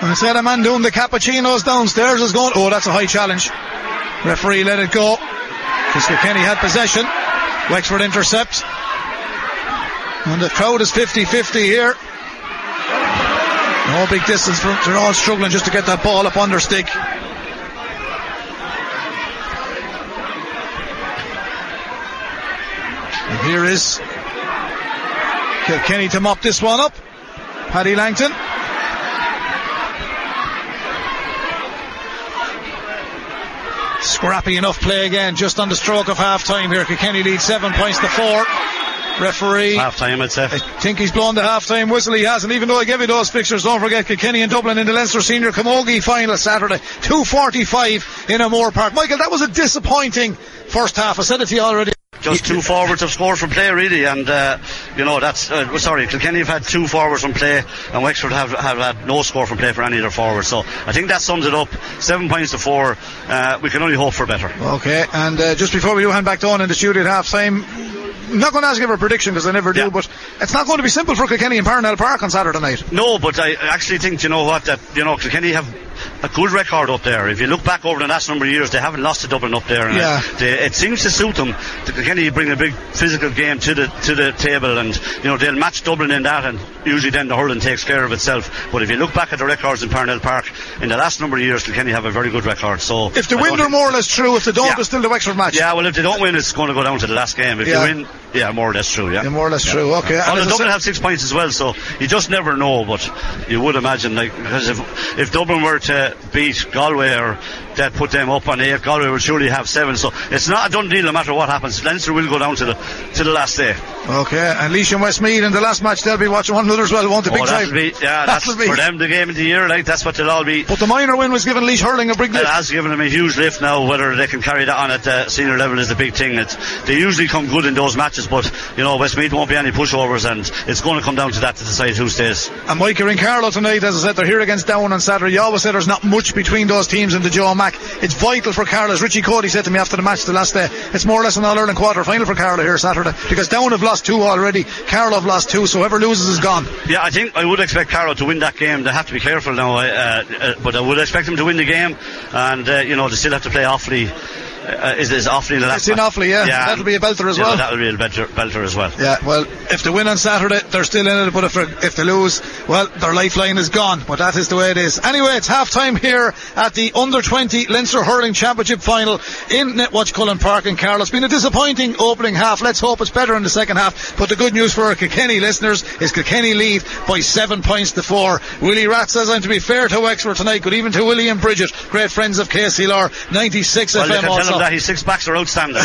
[SPEAKER 4] And instead of man doing the cappuccinos downstairs is going, oh, that's a high challenge. Referee let it go. Kilkenny had possession. Wexford intercept. And the crowd is 50-50 here. No big distance from, they're all struggling just to get that ball up on their stick. And here is Kenny to mop this one up. Paddy Langton. Scrappy enough play again, just on the stroke of half time here. Kilkenny lead seven points to four. Referee.
[SPEAKER 5] Half time, I'd say.
[SPEAKER 4] I think he's blown the half-time whistle. He hasn't. Even though I gave you those fixtures, don't forget Kilkenny and Dublin in the Leinster Senior Camogie final Saturday, 2:45 in a Amore Park. Michael, that was a disappointing first half. I said it to you already.
[SPEAKER 5] Just two forwards have scored from play, really, and uh, you know that's uh, sorry. Kilkenny have had two forwards from play, and Wexford have, have had no score from play for any of their forwards. So I think that sums it up. Seven points to four. Uh, we can only hope for better.
[SPEAKER 4] Okay, and uh, just before we do hand back to on in the studio at half-time, I'm not going to ask you for a prediction because I never do,
[SPEAKER 5] Yeah.
[SPEAKER 4] but it's not going to be simple for Kilkenny and Parnell Park on Saturday night.
[SPEAKER 5] No, but I actually think you know what that you know Kilkenny have a good record up there. If you look back over the last number of years, they haven't lost to Dublin up there. And
[SPEAKER 4] Yeah.
[SPEAKER 5] it, they, it seems to suit them. The Kilkenny bring a big physical game to the to the table, and you know they'll match Dublin in that, and usually then the hurling takes care of itself. But if you look back at the records in Parnell Park in the last number of years, Kilkenny have a very good record. So
[SPEAKER 4] If they
[SPEAKER 5] I
[SPEAKER 4] win, they're more or less true. If they don't,
[SPEAKER 5] Yeah.
[SPEAKER 4] it's still the Wexford match.
[SPEAKER 5] Yeah, well, if they don't win, it's going to go down to the last game. If
[SPEAKER 4] Yeah.
[SPEAKER 5] you win, yeah, more or less true. Yeah,
[SPEAKER 4] Yeah, more or less true. Okay. And
[SPEAKER 5] Although Dublin have six points as well, so you just never know. But you would imagine, like, because if if Dublin were to beat Galway or that put them up on eight, Galway will surely have seven. So it's not a done deal no matter what happens. Leinster will go down to the to the last day.
[SPEAKER 4] Okay, and Laois and Westmeath in the last match, they'll be watching one another as well, won't they? Big
[SPEAKER 5] oh,
[SPEAKER 4] time.
[SPEAKER 5] that'll be yeah, that's
[SPEAKER 4] That'll be-
[SPEAKER 5] for them the game of the year. Like that's what they'll all be.
[SPEAKER 4] But the minor win was given Laois hurling a big
[SPEAKER 5] It
[SPEAKER 4] lift.
[SPEAKER 5] has given them a huge lift now. Whether they can carry that on at the senior level is the big thing. It's, they usually come good in those matches, but you know Westmeath won't be any pushovers, and it's going to come down to that to decide who stays.
[SPEAKER 4] And Mike, you're in Carlow tonight, as I said, they're here against Down on Saturday. You always say there's not much between those teams in the Joe Mac. It's vital for Carlow. As Richie Cody said to me after the match the last day, it's more or less an All Ireland quarter final for Carlow here Saturday because Down have lost two already. Carlow have lost two, so whoever loses is gone.
[SPEAKER 5] Yeah, I think I would expect Carlow to win that game. They have to be careful now, uh, uh, but I would expect them to win the game, and uh, you know they still have to play Offaly. Uh, is is Offaly the last
[SPEAKER 4] It's in. Offaly, yeah. That'll be a belter as
[SPEAKER 5] yeah,
[SPEAKER 4] well.
[SPEAKER 5] That'll be a belter, belter as well.
[SPEAKER 4] Yeah, well, if they win on Saturday, they're still in it, but if, if they lose, well, their lifeline is gone. But that is the way it is. Anyway, it's half time here at the Under 20 Leinster Hurling Championship final in Netwatch Cullen Park in Carlow. It's been a disappointing opening half. Let's hope it's better in the second half. But the good news for our Kilkenny listeners is Kilkenny lead by seven points to four. Willie Rat says I'm to be fair to Wexford tonight. Good evening to Willie and Bridget, great friends of KCLR 96
[SPEAKER 5] Well,
[SPEAKER 4] FM
[SPEAKER 5] can tell
[SPEAKER 4] also.
[SPEAKER 5] them than that, his six backs are outstanding.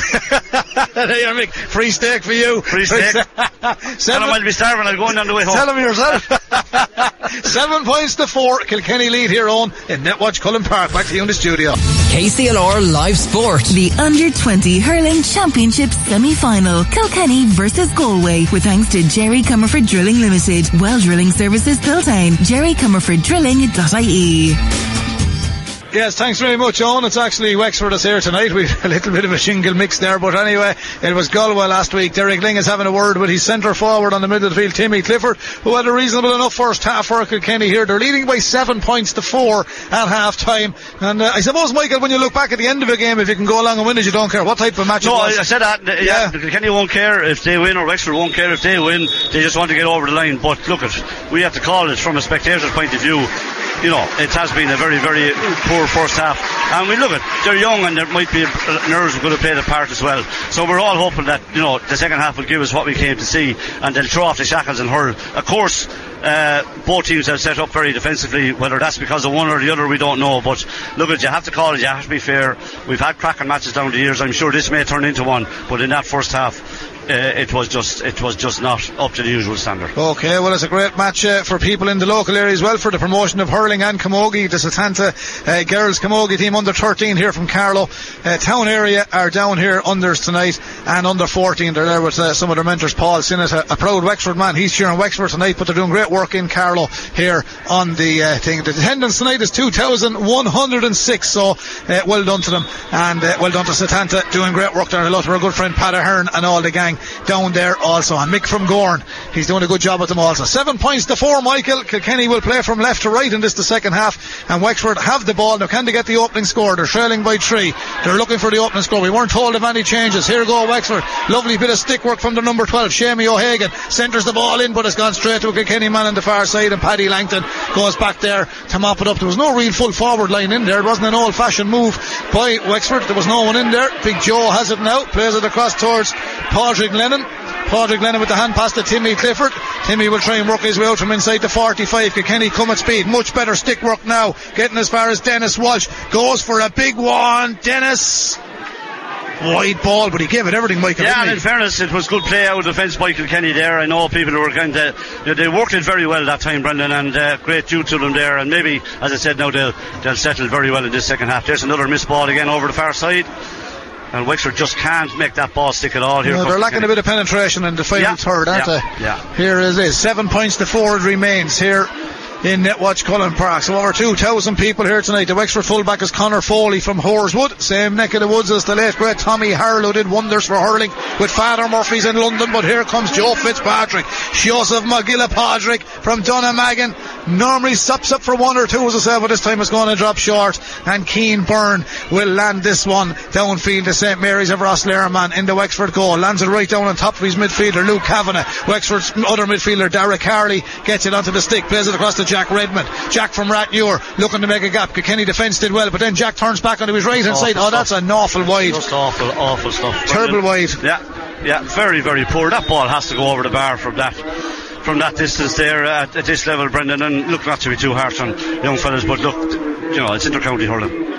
[SPEAKER 4] there you are, Mick. Free steak for you.
[SPEAKER 5] Free steak. Tell him I'll be starving. I'll go in on the way home.
[SPEAKER 4] Tell him yourself. Seven points to four. Kilkenny lead here on in Netwatch Cullen Park. Back to you in the studio.
[SPEAKER 1] KCLR Live Sport.
[SPEAKER 2] The Under 20 Hurling Championship semi final. Kilkenny versus Galway. With thanks to Jerry Comerford Drilling Limited. Well Drilling Services Piltown. JerryComerfordDrilling.ie.
[SPEAKER 4] Yes, thanks very much, Owen. It's actually Wexford that's here tonight. We've a little bit of a shingle mix there, but anyway, it was Galway last week. Derek Lyng is having a word with his centre forward on the middle of the field, Timmy Clifford, who had a reasonable enough first half for Kilkenny here. They're leading by seven points to four at half time. And uh, I suppose, Michael, when you look back at the end of a game, if you can go along and win it, you don't care what type of match
[SPEAKER 5] no,
[SPEAKER 4] it was.
[SPEAKER 5] I said that. Yeah, yeah. Kilkenny won't care if they win or Wexford won't care if they win. They just want to get over the line. But look, at we have to call it from a spectator's point of view you know, it has been a very, very poor first half. And we look at, they're young and there might be nerves going to play the part as well. So we're all hoping that, you know, the second half will give us what we came to see and they'll throw off the shackles and hurl. Of course, uh, both teams have set up very defensively. Whether that's because of one or the other, we don't know. But look, at you have to call it. You have to be fair. We've had cracking matches down the years. I'm sure this may turn into one. But in that first half, uh, it was just it was just not up to the usual standard.
[SPEAKER 4] Okay, well it's a great match uh, for people in the local area as well for the promotion of hurling and camogie. The Setanta uh, girls camogie team under 13 here from Carlow uh, town area are down here unders tonight and under 14 they're there with uh, some of their mentors. Paul Sinnott, a, a, proud Wexford man. He's cheering Wexford tonight, but they're doing great work in Carlow here on the uh, thing. The attendance tonight is 2,106, so well done to them and well done to Setanta doing great work there. I love our good friend Pat Ahern and all the gang down there also. And Mick from Gowran, he's doing a good job with them also. Seven points to four, Michael. Kilkenny will play from left to right in this the second half. And Wexford have the ball. Now can they get the opening score? They're trailing by three. They're looking for the opening score. We weren't told of any changes. Here go Wexford. Lovely bit of stick work from the number 12, Shamey O'Hagan. Centres the ball in, but it's gone straight to a Kilkenny man on the far side. And Paddy Langton goes back there to mop it up. There was no real full forward line in there. It wasn't an old fashioned move by Wexford. There was no one in there. Big Joe has it now. Plays it across towards Padraig Lennon. Padraig Lennon with the hand pass to Timmy Clifford. Timmy will try and work his way out from inside the 45. Kenny come at speed. Much better stick work now. Getting as far as Dennis Walsh. Goes for a big one. Dennis wide ball, but he gave it everything, Michael.
[SPEAKER 5] Yeah, and in fairness, it was good play out of defence by Kenny there. I know people were kind of you know, they worked it very well that time, Brendan, and uh, great due to them there. And maybe, as I said, now they'll they'll settle very well in this second half. There's another miss ball again over the far side. And Wexford just can't make that ball stick at all. Here
[SPEAKER 4] no, they're lacking a bit of penetration in the final yeah. third, aren't
[SPEAKER 5] yeah.
[SPEAKER 4] they?
[SPEAKER 5] Yeah.
[SPEAKER 4] Here it is. Seven points to four it remains here in Netwatch Cullen Park. So over 2,000 people here tonight. The Wexford fullback is Connor Foley from Horeswood. Same neck of the woods as the late great Tommy Harlow did wonders for hurling with Father Murphy's in London. But here comes Joe Fitzpatrick. Joseph McGill from Dunnamaggin. Normally stops up for one or two as I said, but this time it's going to drop short. And Keen Byrne will land this one downfield to St. Mary's of Rosslare in the Wexford goal. Lands it right down on top of his midfielder, Luke Kavanagh. Wexford's other midfielder, Derek Harley, gets it onto the stick, plays it across the Jack Redmond. Jack from Rathnure looking to make a gap. Kilkenny defence did well, but then Jack turns back onto his right hand side. Oh, that's an awful wide.
[SPEAKER 5] Just awful, awful stuff.
[SPEAKER 4] Terrible wide.
[SPEAKER 5] Yeah, yeah, very, very poor. That ball has to go over the bar from that from that distance there uh, at, at, this level, Brendan. And look, not to be too harsh on young fellas, but look, you know, it's inter-county hurling.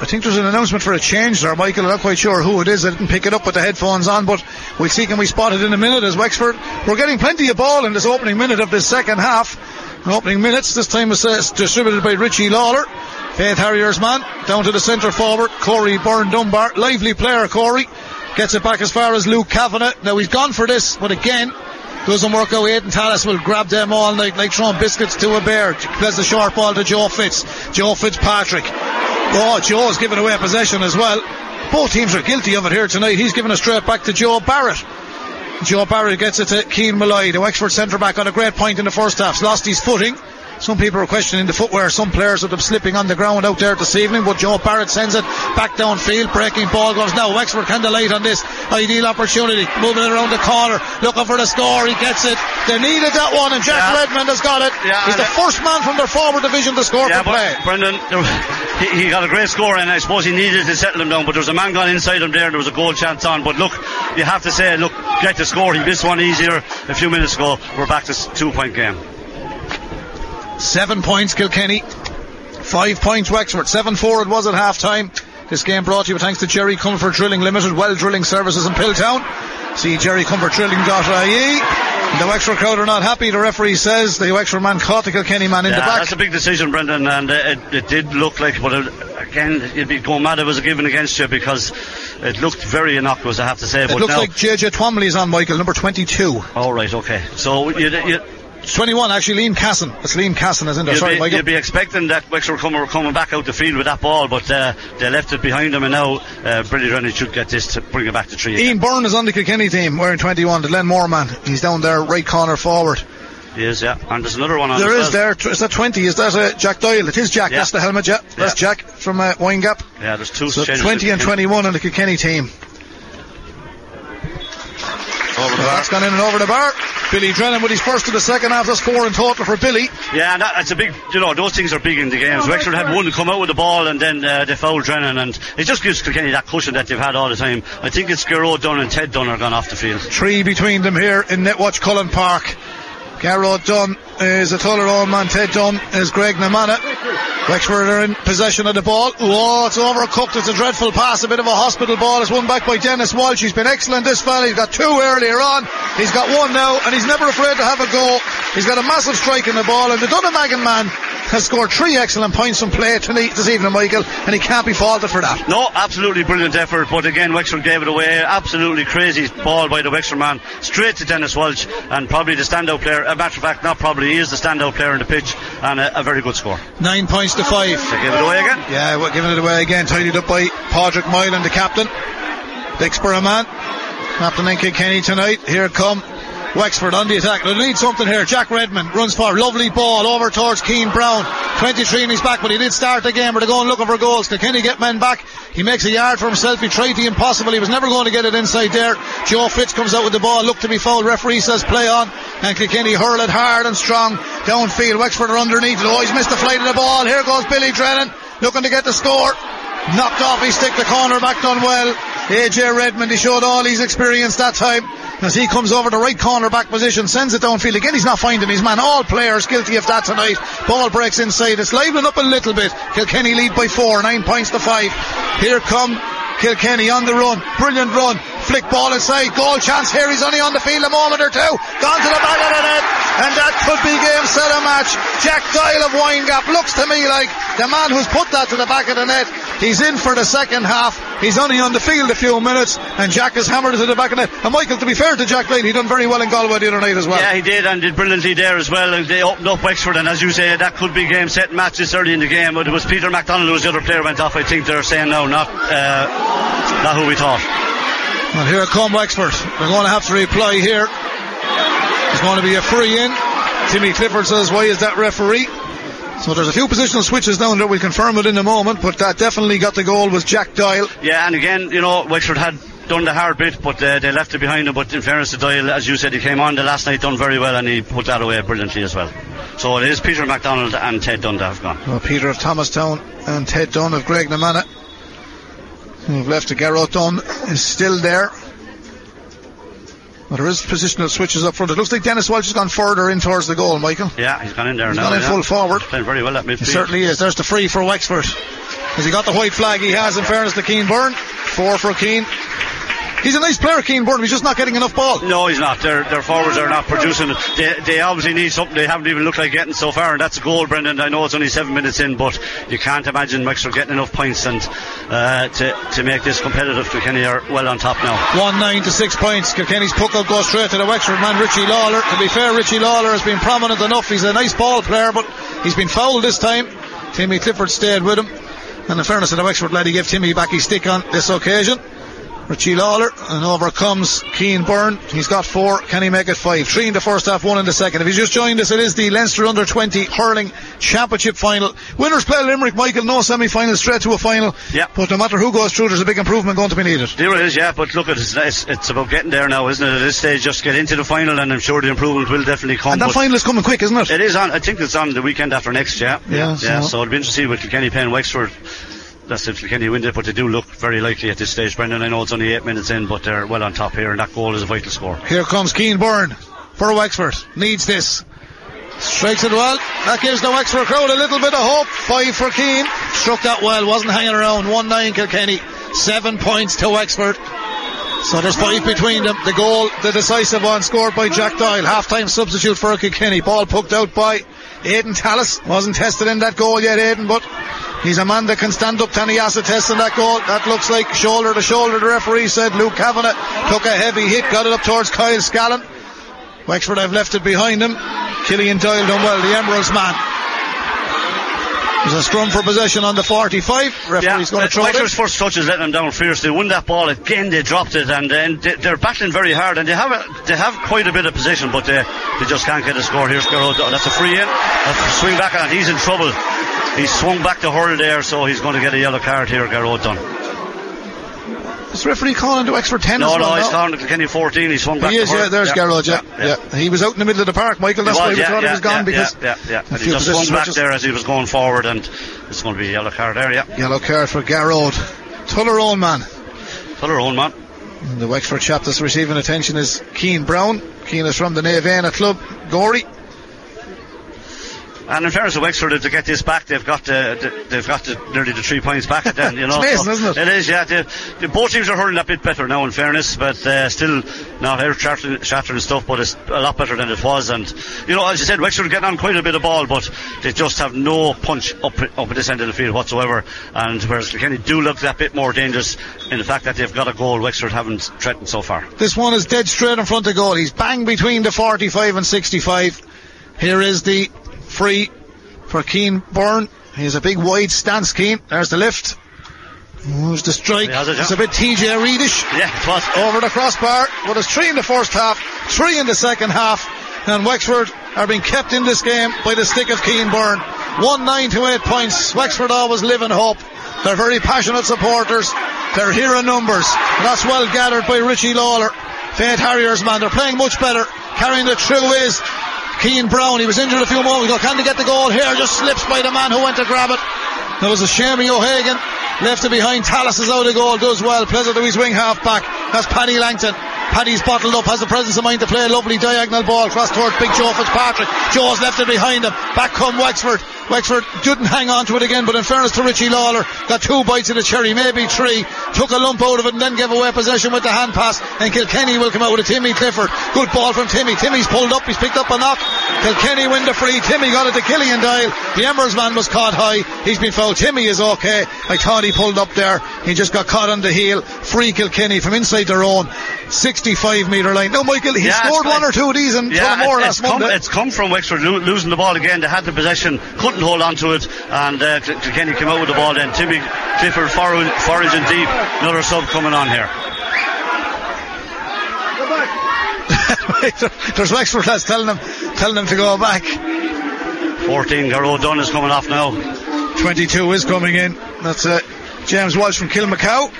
[SPEAKER 4] I think there's an announcement for a change there, Michael. I'm not quite sure who it is. I didn't pick it up with the headphones on, but we'll see can we spot it in a minute as Wexford. We're getting plenty of ball in this opening minute of this second half. Opening minutes. This time is uh, distributed by Richie Lawler. Faythe Harriers man. Down to the centre forward. Corey Byrne Dunbar. Lively player, Corey. Gets it back as far as Luke Kavanagh. Now he's gone for this, but again, doesn't work out. Aidan Tallis will grab them all night like throwing biscuits to a bear. Plays the short ball to Joe Fitz. Joe Fitzpatrick. Oh, Joe's giving away possession as well. Both teams are guilty of it here tonight. He's given a straight back to Joe Barrett. Joe Barry gets it to Keane Malloy, the Wexford centre back on a great point in the first half. Lost his footing. Some people are questioning the footwear. Some players would have slipping on the ground out there this evening, but Joe Barrett sends it back downfield. Breaking ball goes now. Wexford can delight on this ideal opportunity. Moving it around the corner, looking for the score. He gets it. They needed that one, and Jack yeah. Redmond has got it. Yeah, He's the first man from their forward division to score
[SPEAKER 5] yeah,
[SPEAKER 4] for play.
[SPEAKER 5] Brendan, he, he, got a great score, and I suppose he needed to settle him down. But there was a man gone inside him there, and there was a goal chance on. But look, you have to say, look, get the score. He missed one easier a few minutes ago. We're back to two point game.
[SPEAKER 4] Seven points Kilkenny. Five points Wexford. 7 4 it was at half time. This game brought to you thanks to Jerry Comerford Drilling Limited, well drilling services in Piltown. See Jerry jerrycomerforddrilling.ie. The Wexford crowd are not happy. The referee says the Wexford man caught the Kilkenny man in
[SPEAKER 5] yeah,
[SPEAKER 4] the back.
[SPEAKER 5] That's a big decision, Brendan, and uh, it, it, did look like, but it, again, you'd be going mad if it was given against you because it looked very innocuous, I have to say.
[SPEAKER 4] It
[SPEAKER 5] but
[SPEAKER 4] looks
[SPEAKER 5] now,
[SPEAKER 4] like JJ Twomley's on Michael, number 22.
[SPEAKER 5] All right, okay. So you, you,
[SPEAKER 4] 21, actually, Liam Casson. It's Liam Casson, isn't it?
[SPEAKER 5] You'd
[SPEAKER 4] Sorry,
[SPEAKER 5] be,
[SPEAKER 4] Michael.
[SPEAKER 5] You'd be expecting that Wexford come, were coming back out the field with that ball, but uh, they left it behind them, and now uh, Brilliant Rennie should get this to bring it back to three.
[SPEAKER 4] Ian Byrne is on the Kilkenny team wearing 21. The Glenmore man. He's down there, right corner forward.
[SPEAKER 5] He is, yeah. And there's another one on
[SPEAKER 4] There is
[SPEAKER 5] well.
[SPEAKER 4] there. Is that 20? Is that uh, Jack Doyle? It is Jack.
[SPEAKER 5] Yeah.
[SPEAKER 4] That's the helmet, yeah. That's
[SPEAKER 5] Yeah.
[SPEAKER 4] Jack from uh, Windgap.
[SPEAKER 5] Yeah, there's two
[SPEAKER 4] So 20 and 21 on the Kilkenny team.
[SPEAKER 5] Over
[SPEAKER 4] So
[SPEAKER 5] the bar.
[SPEAKER 4] that's gone in and over the bar. Billy Drennan with his first of the second half. That's four in total for Billy.
[SPEAKER 5] Yeah, and that, that's a big, you know, those things are big in the games. Wexford had one come out with the ball and then uh, they fouled Drennan, and it just gives Kilkenny that cushion that they've had all the time. I think it's Garrod Dunn and Ted Dunn are gone off the field.
[SPEAKER 4] Three between them here in Netwatch Cullen Park. Garrow Dunn is a Tullaroan man. Ted Dunn is Graignamanagh. Wexford are in possession of the ball. Oh, it's overcooked. It's a dreadful pass. A bit of a hospital ball. It's won back by Dennis Walsh. He's been excellent this fella. He's got two earlier on. He's got one now, and he's never afraid to have a go. He's got a massive strike in the ball, and the Dunnamaggin man has scored three excellent points from play tonight this evening, Michael, and he can't be faulted for that.
[SPEAKER 5] No, absolutely brilliant effort, but again, Wexford gave it away. Absolutely crazy ball by the Wexford man, straight to Dennis Walsh, and probably the standout player. A matter of fact, not probably, he is the standout player on the pitch, and a, a very good score.
[SPEAKER 4] Nine points to five.
[SPEAKER 5] They gave it away again.
[SPEAKER 4] Yeah, we're giving it away again. Tidied up by Padraig Moylan, the captain. Dicksboro man. Captain in Kilkenny tonight. Here come Wexford on the attack. They need something here. Jack Redmond runs for lovely ball over towards Keane Brown. 23 in his back, but he did start the game. But they're going looking for goals. Kilkenny get men back. He makes a yard for himself. He tried the impossible. He was never going to get it inside there. Joe Fitz comes out with the ball. Look to be fouled. Referee says play on. And Kilkenny hurl it hard and strong downfield. Wexford are underneath. Oh, he's missed the flight of the ball. Here goes Billy Drennan looking to get the score. Knocked off his stick, the corner back done well. AJ Redmond, he showed all his experience that time. As he comes over the right corner back position, sends it downfield. Again, he's not finding his man. All players guilty of that tonight. Ball breaks inside. It's livening up a little bit. Kilkenny lead by four, nine points to five. Here come Kilkenny on the run. Brilliant run. Flick ball inside. Goal chance here. He's only on the field a moment or two. Gone to the back of the net. And that could be game, set, a match. Jack Doyle of Windgap looks to me like the man who's put that to the back of the net. He's in for the second half. He's only on the field a few minutes. And Jack has hammered it to the back of the net. And Michael, to be fair to Jack Doyle, he done very well in Galway the other night as well.
[SPEAKER 5] Yeah, he did, and did brilliantly there as well. And they opened up Wexford, and as you say, that could be game, set, and match early in the game. But it was Peter McDonald who was the other player went off. I think they're saying no, not uh, not who we thought.
[SPEAKER 4] Well, here come Wexford. They're going to have to reply here. There's going to be a free in. Timmy Clifford says, why is that referee? So there's a few positional switches down there. We'll confirm it in a moment, but that definitely got the goal was Jack Doyle.
[SPEAKER 5] Yeah, and again, you know, Wexford had done the hard bit, but uh, they left it behind them. But in fairness to Doyle, as you said, he came on the last night, done very well, and he put that away brilliantly as well. So it is Peter MacDonald and Ted Dunn that have gone.
[SPEAKER 4] Well, Peter of Thomastown and Ted Dunn of Graignamanagh. Who've left the Garrow Dunn is still there. But there is positional switches up front. It looks like Dennis Walsh has gone further in towards the goal, Michael.
[SPEAKER 5] Yeah, he's gone in there
[SPEAKER 4] He's
[SPEAKER 5] now.
[SPEAKER 4] gone in
[SPEAKER 5] yeah.
[SPEAKER 4] full forward.
[SPEAKER 5] Playing very well at midfield.
[SPEAKER 4] He certainly is. There's the free for Wexford. Has he got the white flag? He has, in fairness to Keane Byrne. Four for Keane. He's a nice player, Keane Byrne. He's just not getting enough ball.
[SPEAKER 5] No, he's not. Their, their forwards are not producing. They, they obviously need something they haven't even looked like getting so far, and that's a goal, Brendan. I know it's only seven minutes in, but you can't imagine Wexford getting enough points and uh, to, to make this competitive. Kilkenny are well on top now.
[SPEAKER 4] One nine to six points. Kilkenny's puck up goes straight to the Wexford man, Richie Lawler. To be fair, Richie Lawler has been prominent enough. He's a nice ball player, but he's been fouled this time. Timmy Clifford stayed with him. And in fairness to the Wexford lad, he gave Timmy back his stick on this occasion. Richie Lawler, and overcomes Keane Byrne. He's got four. Can he make it five? Three in the first half, one in the second. If he's just joined us, it is the Leinster Under 20 Hurling Championship Final. Winners play Limerick, Michael. No semi final, straight to a final.
[SPEAKER 5] Yeah.
[SPEAKER 4] But no matter who goes through, there's a big improvement going to be needed.
[SPEAKER 5] There it is, yeah, but look, it's, it's, it's about getting there now, isn't it? At this stage, just get into the final, and I'm sure the improvement will definitely come.
[SPEAKER 4] And that final is coming quick, isn't it?
[SPEAKER 5] it is on, I think it's on the weekend after next, yeah.
[SPEAKER 4] Yeah,
[SPEAKER 5] yeah.
[SPEAKER 4] so-
[SPEAKER 5] So it'll be interesting with Kenny playing Wexford. That's if Kilkenny win it, but they do look very likely at this stage, Brendan. I know it's only eight minutes in, but they're well on top here, and that goal is a vital score.
[SPEAKER 4] Here comes Keane Byrne for Wexford. Needs this. Strikes it well. That gives the Wexford crowd a little bit of hope. Five for Keane. Struck that well. Wasn't hanging around. 1-9 Kilkenny. Seven points to Wexford. So there's five between them. The goal, the decisive one, scored by Jack Doyle. Half-time substitute for Kilkenny. Ball poked out by Aidan Tallis. Wasn't tested in that goal yet, Aidan, but he's a man that can stand up to any acid test in that goal. That looks like shoulder to shoulder, the referee said. Luke Kavanagh took a heavy hit, got it up towards Kyle Scallon. Wexford have left it behind him. Killian Doyle done well, the Emeralds man. There's a scrum for possession on the 45. Referee's
[SPEAKER 5] Yeah,
[SPEAKER 4] going to throw it. in.
[SPEAKER 5] First touch is letting them down fiercely. They won that ball again. They dropped it, and then they, they're battling very hard. And they have a, they have quite a bit of position, but they, they just can't get a score. Here's Garrod. That's a free in. A swing back, and he's in trouble. He swung back to hurl there, so he's going to get a yellow card here. Garrod done.
[SPEAKER 4] Is referee calling to Wexford 10
[SPEAKER 5] No,
[SPEAKER 4] as well?
[SPEAKER 5] no, he's calling to Kilkenny 14. He swung back.
[SPEAKER 4] He is, yeah, there's Garrod, yeah, yeah, He was out in the middle of the park, Michael. That's
[SPEAKER 5] He
[SPEAKER 4] why we
[SPEAKER 5] yeah,
[SPEAKER 4] thought
[SPEAKER 5] yeah,
[SPEAKER 4] he was gone
[SPEAKER 5] yeah,
[SPEAKER 4] because
[SPEAKER 5] yeah, yeah, yeah. And he just swung back
[SPEAKER 4] switches.
[SPEAKER 5] there as he was going forward, and it's going to be a yellow card there. Yeah,
[SPEAKER 4] Yellow card for Garrod. Tullaroan man.
[SPEAKER 5] Fuller own man.
[SPEAKER 4] And the Wexford chap that's receiving attention is Keane Brown. Keane is from the Naomh Éanna club, Gorey.
[SPEAKER 5] And in fairness to Wexford, they get this back, they've got the, they've got the, nearly the three points back then. You know,
[SPEAKER 4] amazing,
[SPEAKER 5] So
[SPEAKER 4] isn't it?
[SPEAKER 5] It is, yeah. The, the, both teams are hurling a bit better now, in fairness, but uh, still not earth shattering, shattering stuff, but it's a lot better than it was. And you know, as you said, Wexford are getting on quite a bit of ball, but they just have no punch up up at this end of the field whatsoever. And whereas Kilkenny do look that bit more dangerous in the fact that they've got a goal, Wexford haven't threatened so far.
[SPEAKER 4] This one is dead straight in front of goal. He's bang between the 45 and 65. Here is the free for Keane Byrne. He's a big wide stance, Keane. There's the lift. Who's the strike?
[SPEAKER 5] It, yeah.
[SPEAKER 4] It's a bit TJ Reedish.
[SPEAKER 5] Yeah, it was.
[SPEAKER 4] over the crossbar. But it's three in the first half, three in the second half. And Wexford are being kept in this game by the stick of Keane Byrne. One nine to eight points. Wexford always live in hope. They're very passionate supporters. They're here in numbers. And that's well gathered by Richie Lawler. Faythe Harriers man. They're playing much better. Carrying the through is Keane Brown. He was injured a few moments ago. Can they get the goal here? Just slips by the man who went to grab it. There was a Shamey O'Hagan. Left it behind. Tallis is out of goal. Does well. It to his wing half back. That's Paddy Langton. Paddy's bottled up. Has the presence of mind to play a lovely diagonal ball across towards Big Joe Fitzpatrick. Joe's left it behind him. Back come Wexford. Wexford didn't hang on to it again, but in fairness to Richie Lawler, got two bites of the cherry, maybe three. Took a lump out of it and then gave away possession with the hand pass. And Kilkenny will come out with a Timmy Clifford. Good ball from Timmy. Timmy's pulled up. He's picked up a knock. Kilkenny win the free. Timmy got it to Killian Doyle. The Emeralds man was caught high. He's been fouled. Timmy is okay. I thought he pulled up there. He just got caught on the heel. Free Kilkenny from inside their own 65 metre line. Now, Michael, he
[SPEAKER 5] Yeah,
[SPEAKER 4] scored one or two of these in
[SPEAKER 5] Yeah,
[SPEAKER 4] Tullamore
[SPEAKER 5] it-
[SPEAKER 4] last
[SPEAKER 5] it's, come,
[SPEAKER 4] Monday.
[SPEAKER 5] it's come from Wexford lo- losing the ball again. They had the possession, couldn't hold on to it, and uh, Kilkenny came out with the ball. Then Timmy Clifford forward, foraging deep, another sub coming on here.
[SPEAKER 4] There's Wexford lads telling them, telling them to go back.
[SPEAKER 5] 14, Garrow Dunn is coming off now.
[SPEAKER 4] 22 is coming in. That's uh, James Walsh from Kilmacow.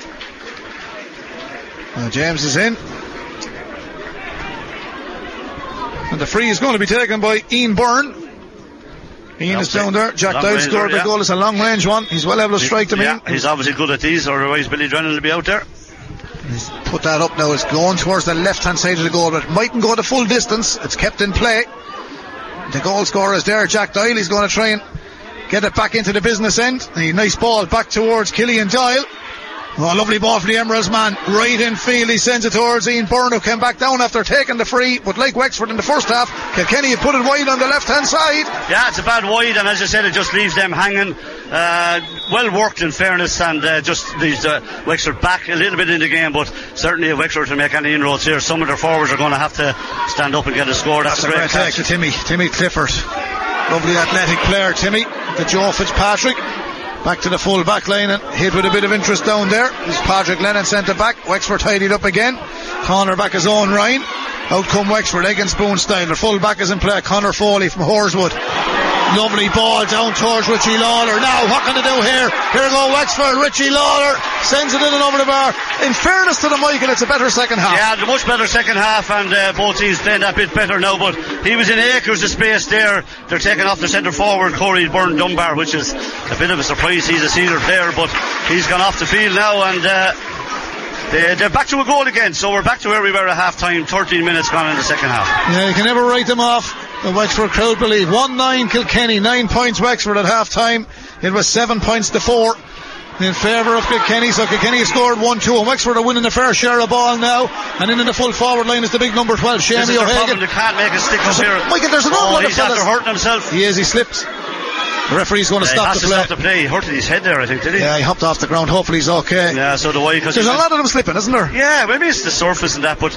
[SPEAKER 4] Uh, James is in. And the free is going to be taken by Ian Byrne. Ian is down there. Jack Dowd scored the goal. It's a long range one. He's well able to strike them
[SPEAKER 5] yeah,
[SPEAKER 4] in.
[SPEAKER 5] he's obviously good at these, otherwise Billy Drennan will be out there.
[SPEAKER 4] He's put that up now. It's going towards the left hand side of the goal, but it mightn't go the full distance. It's kept in play. The goal scorer is there, Jack Doyle. He's going to try and get it back into the business end. A nice ball back towards Killian Doyle. Oh, lovely ball for the Emeralds man. Right in field. He sends it towards Ian Byrne, who came back down after taking the free. But like Wexford in the first half, Kilkenny had put it wide on the left hand side.
[SPEAKER 5] Yeah, it's a bad wide, and as I said, it just leaves them hanging. Uh, well worked, in fairness, and uh, just leaves uh, Wexford back a little bit in the game. But certainly, if Wexford to make any inroads here, some of their forwards are going to have to stand up and get a score. That's,
[SPEAKER 4] That's a great take
[SPEAKER 5] catch.
[SPEAKER 4] to Timmy. Timmy Clifford. Lovely athletic player, Timmy. The Joe Fitzpatrick. Back to the full back line and hit with a bit of interest down there. This Patrick Lennon sent it back. Wexford tidied up again. Connor back his own Ryan. Out come Wexford, egg and spoon style. The full back is in play. Connor Foley from Horeswood. Lovely ball down towards Richie Lawler. Now, what can they do here? Here go Wexford. Richie Lawler sends it in and over the bar. In fairness to the Michael, it's a better second half.
[SPEAKER 5] Yeah, the much better second half, and uh, both teams playing that bit better now. But he was in acres of space there. They're taking off the centre forward, Corey Byrne Dunbar, which is a bit of a surprise. He's a senior player, but he's gone off the field now, and uh, they, they're back to a goal again. So we're back to where we were at half time. 13 minutes gone in the second half.
[SPEAKER 4] Yeah, you can never write them off. The Wexford crowd believe. 1-9 Kilkenny, 9 points Wexford at half time. It was 7 points to 4 in favour of Kilkenny. So Kilkenny scored 1-2 and Wexford are winning a fair share of ball now. And in, in the full forward line is the big number 12,
[SPEAKER 5] This
[SPEAKER 4] Shamey
[SPEAKER 5] is their problem.
[SPEAKER 4] O'Hagan.
[SPEAKER 5] They can't make a stick up here.
[SPEAKER 4] Michael, there's an
[SPEAKER 5] oh,
[SPEAKER 4] of
[SPEAKER 5] he's after
[SPEAKER 4] fellas-
[SPEAKER 5] hurting himself.
[SPEAKER 4] He is, he slipped. The referee's going to
[SPEAKER 5] Yeah,
[SPEAKER 4] stop the
[SPEAKER 5] to
[SPEAKER 4] play.
[SPEAKER 5] stop the play. He hurt his head there, I think, did he?
[SPEAKER 4] Yeah, he hopped off the ground. Hopefully he's okay.
[SPEAKER 5] Yeah, so I. Cause
[SPEAKER 4] There's a lot of them slipping, isn't there?
[SPEAKER 5] Yeah, maybe it's the surface and that, but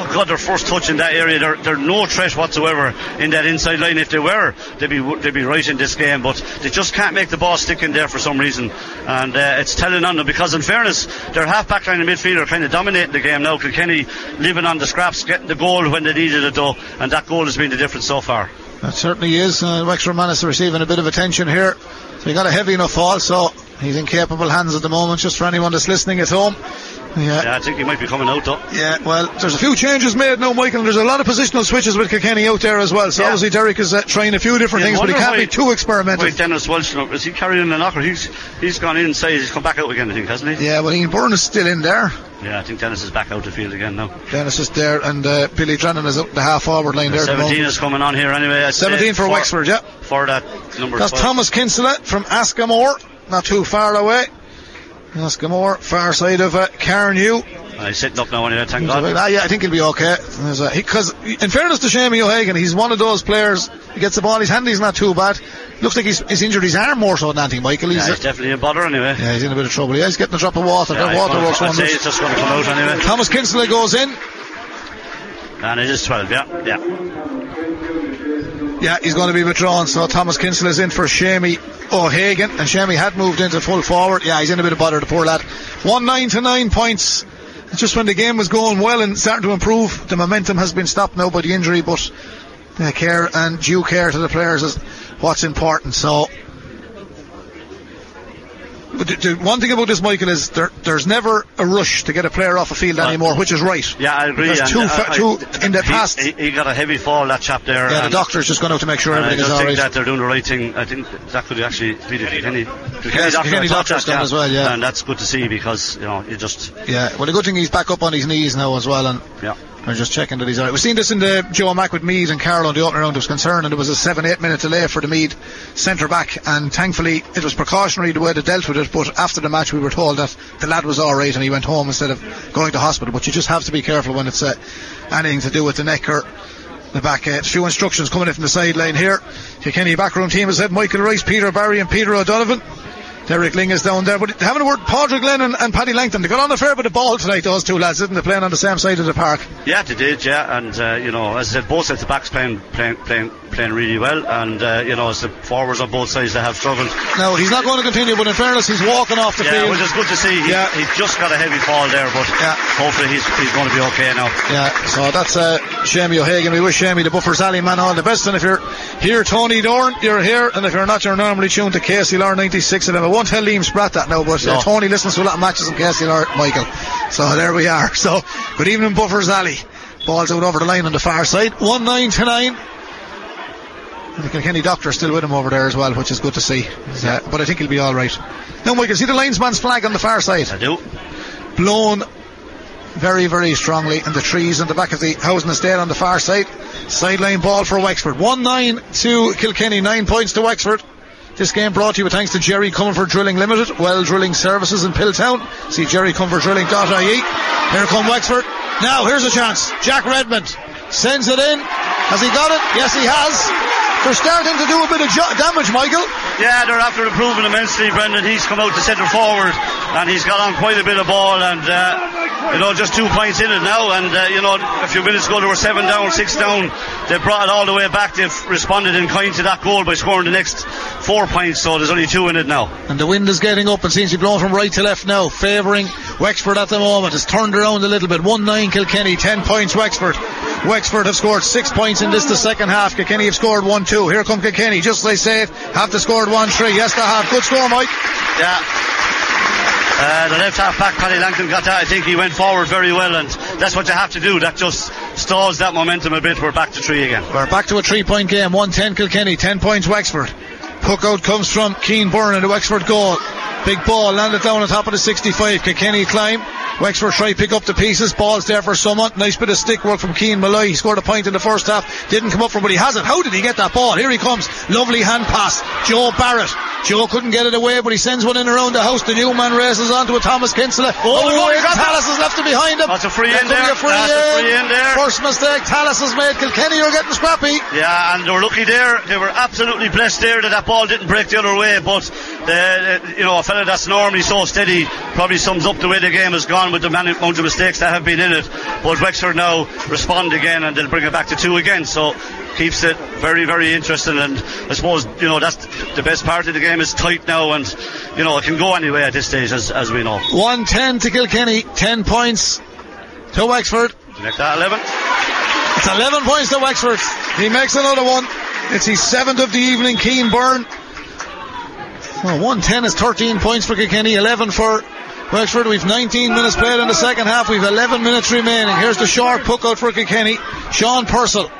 [SPEAKER 5] oh God, their first touch in that area, they're, they're no threat whatsoever in that inside line. If they were, they'd be they'd be right in this game, but they just can't make the ball stick in there for some reason, and uh, it's telling on them because, in fairness, their half back line and midfield are kind of dominating the game now. Kilkenny living on the scraps, getting the goal when they needed it though, and that goal has been the difference so far.
[SPEAKER 4] That certainly is. Uh, Wexford to receiving a bit of attention here. So he got a heavy enough fall, so he's in capable hands at the moment, just for anyone that's listening at home. Yeah.
[SPEAKER 5] Yeah, I think he might be coming out though.
[SPEAKER 4] Yeah, well, there's a few changes made now, Michael, and there's a lot of positional switches with Kilkenny out there as well. So
[SPEAKER 5] Yeah.
[SPEAKER 4] obviously Derek is uh, trying a few different
[SPEAKER 5] Yeah,
[SPEAKER 4] things, but he can't
[SPEAKER 5] why-
[SPEAKER 4] be too experimental.
[SPEAKER 5] Wait, Dennis Walsh, no, is he carrying the knocker? He's he's gone inside. He's come back out again, I think, hasn't he?
[SPEAKER 4] Yeah, well, Ian Byrne is still in there.
[SPEAKER 5] Yeah, I think Dennis is back out the field again now.
[SPEAKER 4] Dennis is there, and uh, Billy Drennan is up the half forward line there. at the
[SPEAKER 5] 17 is coming on here anyway. I'd say,
[SPEAKER 4] 17 for Wexford, yeah.
[SPEAKER 5] For that number
[SPEAKER 4] That's
[SPEAKER 5] 12.
[SPEAKER 4] Thomas Kinsella from Askamore, not too far away. Askamore, far side of uh, Carnew.
[SPEAKER 5] Uh, he's sitting up now anyway, thank
[SPEAKER 4] Ah,
[SPEAKER 5] God.
[SPEAKER 4] yeah, I think he'll be okay. Because, in fairness to Shamey O'Hagan, he's one of those players. He gets the ball, his handy's not too bad. Looks like he's, he's injured his arm more so than anything, Michael. He's,
[SPEAKER 5] Yeah, he's definitely in bother anyway.
[SPEAKER 4] yeah, he's in a bit of trouble. Yeah, he's getting a drop of water.
[SPEAKER 5] Yeah,
[SPEAKER 4] that water
[SPEAKER 5] gonna-
[SPEAKER 4] works
[SPEAKER 5] I'd
[SPEAKER 4] wonders.
[SPEAKER 5] it's just going to come out anyway.
[SPEAKER 4] Thomas Kinsella goes in.
[SPEAKER 5] And it is 12, yeah. Yeah.
[SPEAKER 4] Yeah, he's going to be withdrawn. So Thomas Kinsella is in for Shamey O'Hagan, and Shamey had moved into full forward. Yeah, he's in a bit of bother, the poor lad. One nine to nine points. It's just when the game was going well and starting to improve, the momentum has been stopped now by the injury, but uh, care and due care to the players is what's important. So. But the, the one thing about this, Michael, is there, there's never a rush to get a player off a field anymore, which is right.
[SPEAKER 5] Yeah, I agree.
[SPEAKER 4] Two,
[SPEAKER 5] uh,
[SPEAKER 4] fa-
[SPEAKER 5] I-
[SPEAKER 4] two in the
[SPEAKER 5] he-
[SPEAKER 4] past,
[SPEAKER 5] He, he got a heavy fall, that chap there.
[SPEAKER 4] yeah, the doctor's just gone out to make sure
[SPEAKER 5] and I
[SPEAKER 4] everything is all
[SPEAKER 5] think
[SPEAKER 4] right.
[SPEAKER 5] that they're doing the right thing. I think that could actually be the Kilkenny,
[SPEAKER 4] Yes. Kilkenny
[SPEAKER 5] I
[SPEAKER 4] doctor's done as well, yeah.
[SPEAKER 5] And that's good to see because, you know, you just,
[SPEAKER 4] Yeah, well, the good thing he's back up on his knees now as well, and
[SPEAKER 5] yeah.
[SPEAKER 4] We're just checking that he's alright. We've seen this in the Joe Mack with Meath and Carlow on the opening round. Was concerned, and there was a seven, eight minute delay for the Meath centre back, and thankfully it was precautionary the way they dealt with it. But after the match, we were told that the lad was alright and he went home instead of going to hospital. But you just have to be careful when it's uh, anything to do with the neck or the back. Uh, a few instructions coming in from the sideline here. Kilkenny backroom team has had Michael Rice, Peter Barry, and Peter O'Donovan. Derek Lyng is down there, but having a word, Padraig Glenn and, and Paddy Langton, they got on a fair bit of ball tonight, those two lads, didn't they, playing on the same side of the park?
[SPEAKER 5] Yeah, they did, yeah, and uh, you know, as I said, both sets of backs playing playing playing, playing really well, and uh, you know, as the forwards on both sides they have struggled.
[SPEAKER 4] No, he's not going to continue, but in fairness, he's walking off the
[SPEAKER 5] Yeah,
[SPEAKER 4] field.
[SPEAKER 5] which is good to see. He,
[SPEAKER 4] Yeah.
[SPEAKER 5] he just got a heavy fall there, but
[SPEAKER 4] Yeah.
[SPEAKER 5] hopefully he's he's going to be okay now.
[SPEAKER 4] Yeah, so that's uh, Shamey O'Hagan. We wish Shamey, the Buffers Alley man, all the best. And if you're here, Tony Dorn, you're here. And if you're not, you're normally tuned to KCLR 96 and I won't tell Liam Spratt that now, but uh,
[SPEAKER 5] No.
[SPEAKER 4] Tony listens to a lot of matches on KCLR, Michael. So there we are. So good evening, Buffers Alley. Ball's out over the line on the far side. 1 9 to 9. And the Kilkenny doctor is still with him over there as well, which is good to see. Uh, but I think he'll be alright. Now, Michael, see the linesman's flag on the far side?
[SPEAKER 5] I do.
[SPEAKER 4] blown very, very strongly in the trees in the back of the housing estate on the far side. Sideline ball for Wexford. 1 9 to Kilkenny, 9 points to Wexford. This game brought to you thanks to Jerry Comerford Drilling Limited, Well Drilling Services in Piltown. See jerrycomerforddrilling.ie. Here come Wexford. Now, here's a chance. Jack Redmond sends it in. Has he got it? Yes, he has. They're starting to do a bit of jo- damage, Michael.
[SPEAKER 5] Yeah, they're after improving immensely, Brendan. He's come out to centre forward and he's got on quite a bit of ball and, uh, you know, just two points in it now. And, uh, you know, a few minutes ago they were seven down, six down. They brought it all the way back. They've responded in kind to that goal by scoring the next four points. So there's only two in it now.
[SPEAKER 4] And the wind is getting up and seems to be blowing from right to left now, favouring Wexford at the moment. It's turned around a little bit. 1 9 Kilkenny, 10 points Wexford. Wexford have scored 6 points in this, the second half. Kilkenny have scored 1 2. Here come Kilkenny, just as they say it, have to scored 1 3. Yes, they have. Good score, Mike.
[SPEAKER 5] Yeah. Uh, the left half back, Paddy Langton got that. I think he went forward very well, and that's what you have to do. That just stalls that momentum a bit. We're back to three again.
[SPEAKER 4] We're back to a 3 point game. 1 10 Kilkenny, 10 points Wexford. Puck out comes from Keane Byrne in the Wexford goal. Big ball landed down on top of the 65. Kilkenny climb. Wexford try pick up the pieces. Ball's there for someone. Nice bit of stick work from Keane Malloy. He scored a point in the first half. Didn't come up from, but he has it. How did he get that ball? Here he comes. Lovely hand pass. Joe Barrett. Joe couldn't get it away, but he sends one in around the house. The new man races onto a Thomas Kinsella. Oh, oh Tallis has left it behind him.
[SPEAKER 5] That's a free in there.
[SPEAKER 4] A free
[SPEAKER 5] That's
[SPEAKER 4] in.
[SPEAKER 5] a free in there.
[SPEAKER 4] First mistake Tallis has made. Kilkenny are getting scrappy.
[SPEAKER 5] Yeah, and they were lucky there. They were absolutely blessed there that that ball didn't break the other way. But the, the, you know, fella that's normally so steady probably sums up the way the game has gone with the amount of mistakes that have been in it. But Wexford now respond again and they'll bring it back to two again. So keeps it very, very interesting. And I suppose you know that's the best part of the game is tight now, and you know it can go anyway at this stage, as, as we know.
[SPEAKER 4] One ten to Kilkenny, ten points to Wexford.
[SPEAKER 5] Make that eleven.
[SPEAKER 4] It's eleven points to Wexford. He makes another one. It's his seventh of the evening. Keane Byrne. Well, 110 is 13 points for Kilkenny, 11 for Wexford. We've 19 minutes played in the second half. We've 11 minutes remaining. Here's the short puck out for Kilkenny. Sean Purcell.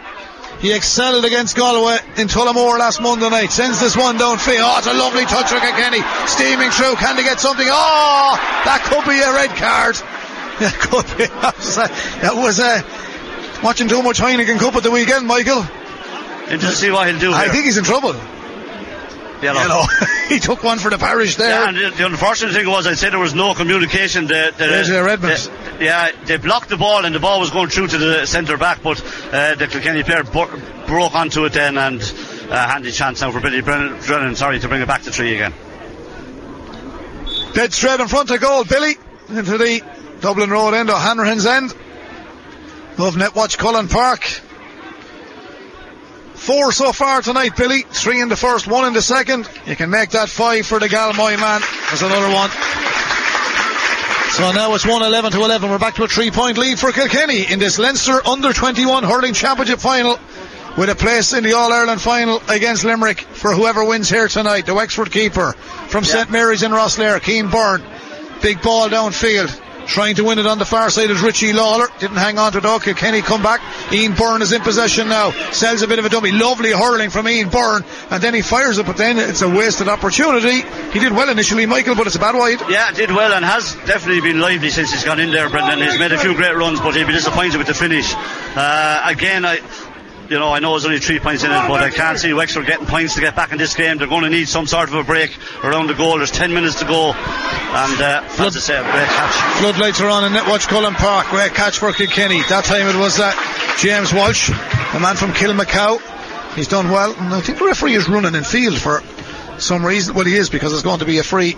[SPEAKER 4] He excelled against Galway in Tullamore last Monday night. Sends this one downfield. Oh, it's a lovely touch for Kilkenny. Steaming through. Can they get something? Oh, that could be a red card. That could be. That was, uh, watching too much Heineken Cup at the weekend, Michael.
[SPEAKER 5] Interesting what he'll do.
[SPEAKER 4] I think he's in trouble.
[SPEAKER 5] Yellow.
[SPEAKER 4] Yellow. he took one for the parish there.
[SPEAKER 5] Yeah, and the, the unfortunate thing was, I'd say there was no communication. The, the,
[SPEAKER 4] AJ Redmond.
[SPEAKER 5] the- yeah, they blocked the ball and the ball was going through to the centre back, but uh, the Kilkenny player bo- broke onto it then, and uh, handy chance now for Billy Brennan, Brennan, sorry, to bring it back to three again.
[SPEAKER 4] Dead straight in front of goal. Billy into the Dublin Road end or Hanrahan's end of Netwatch Cullen Park. Four so far tonight, Billy. Three in the first, one in the second. You can make that five for the Galmoy man. There's another one. So now it's 111 to 11. We're back to a three point lead for Kilkenny in this Leinster under 21 hurling championship final with a place in the All Ireland final against Limerick for whoever wins here tonight. The Wexford keeper from St Mary's in Rosslare, Keane Byrne. Big ball downfield. Trying to win it on the far side is Richie Lawler. Didn't hang on to it. Okay, Kenny come back. Ian Byrne is in possession now. Sells a bit of a dummy. Lovely hurling from Ian Byrne. And then he fires it, but then it's a wasted opportunity. He did well initially, Michael, but it's a bad wide.
[SPEAKER 5] Yeah, did well and has definitely been lively since he's gone in there, Brendan. He's made a few great runs, but he'll be disappointed with the finish. Uh, again, I. You know, I know there's only three points in it, but I can't see Wexford getting points to get back in this game. They're going to need some sort of a break around the goal. There's 10 minutes to go. And, uh, as I say, a great catch.
[SPEAKER 4] Floodlights are on in Netwatch Cullen Park. Great catch for Kilkenny. That time it was uh, James Walsh, the man from Kilmacow. He's done well. And I think the referee is running in field for some reason. Well, he is because it's going to be a free.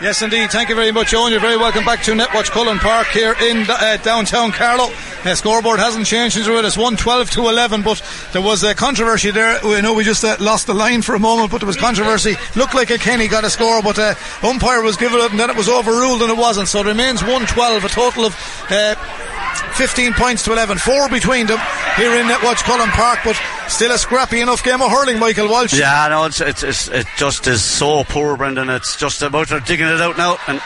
[SPEAKER 4] Yes, indeed. Thank you very much, Owen. You're very welcome back to Netwatch Cullen Park here in uh, downtown Carlow. Uh, scoreboard hasn't changed since we were at 112 to 11, but there was a controversy there. I know we just uh, lost the line for a moment, but there was controversy. Looked like a Kenny got a score, but uh, umpire was given it and then it was overruled and it wasn't. So it remains 112, a total of. Uh, 15 points to 11, four between them here in Netwatch Cullen Park, but still a scrappy enough game of hurling, Michael Walsh.
[SPEAKER 5] Yeah, no, it's, it's, it's, it just is so poor, Brendan. It's just about they're it out now, and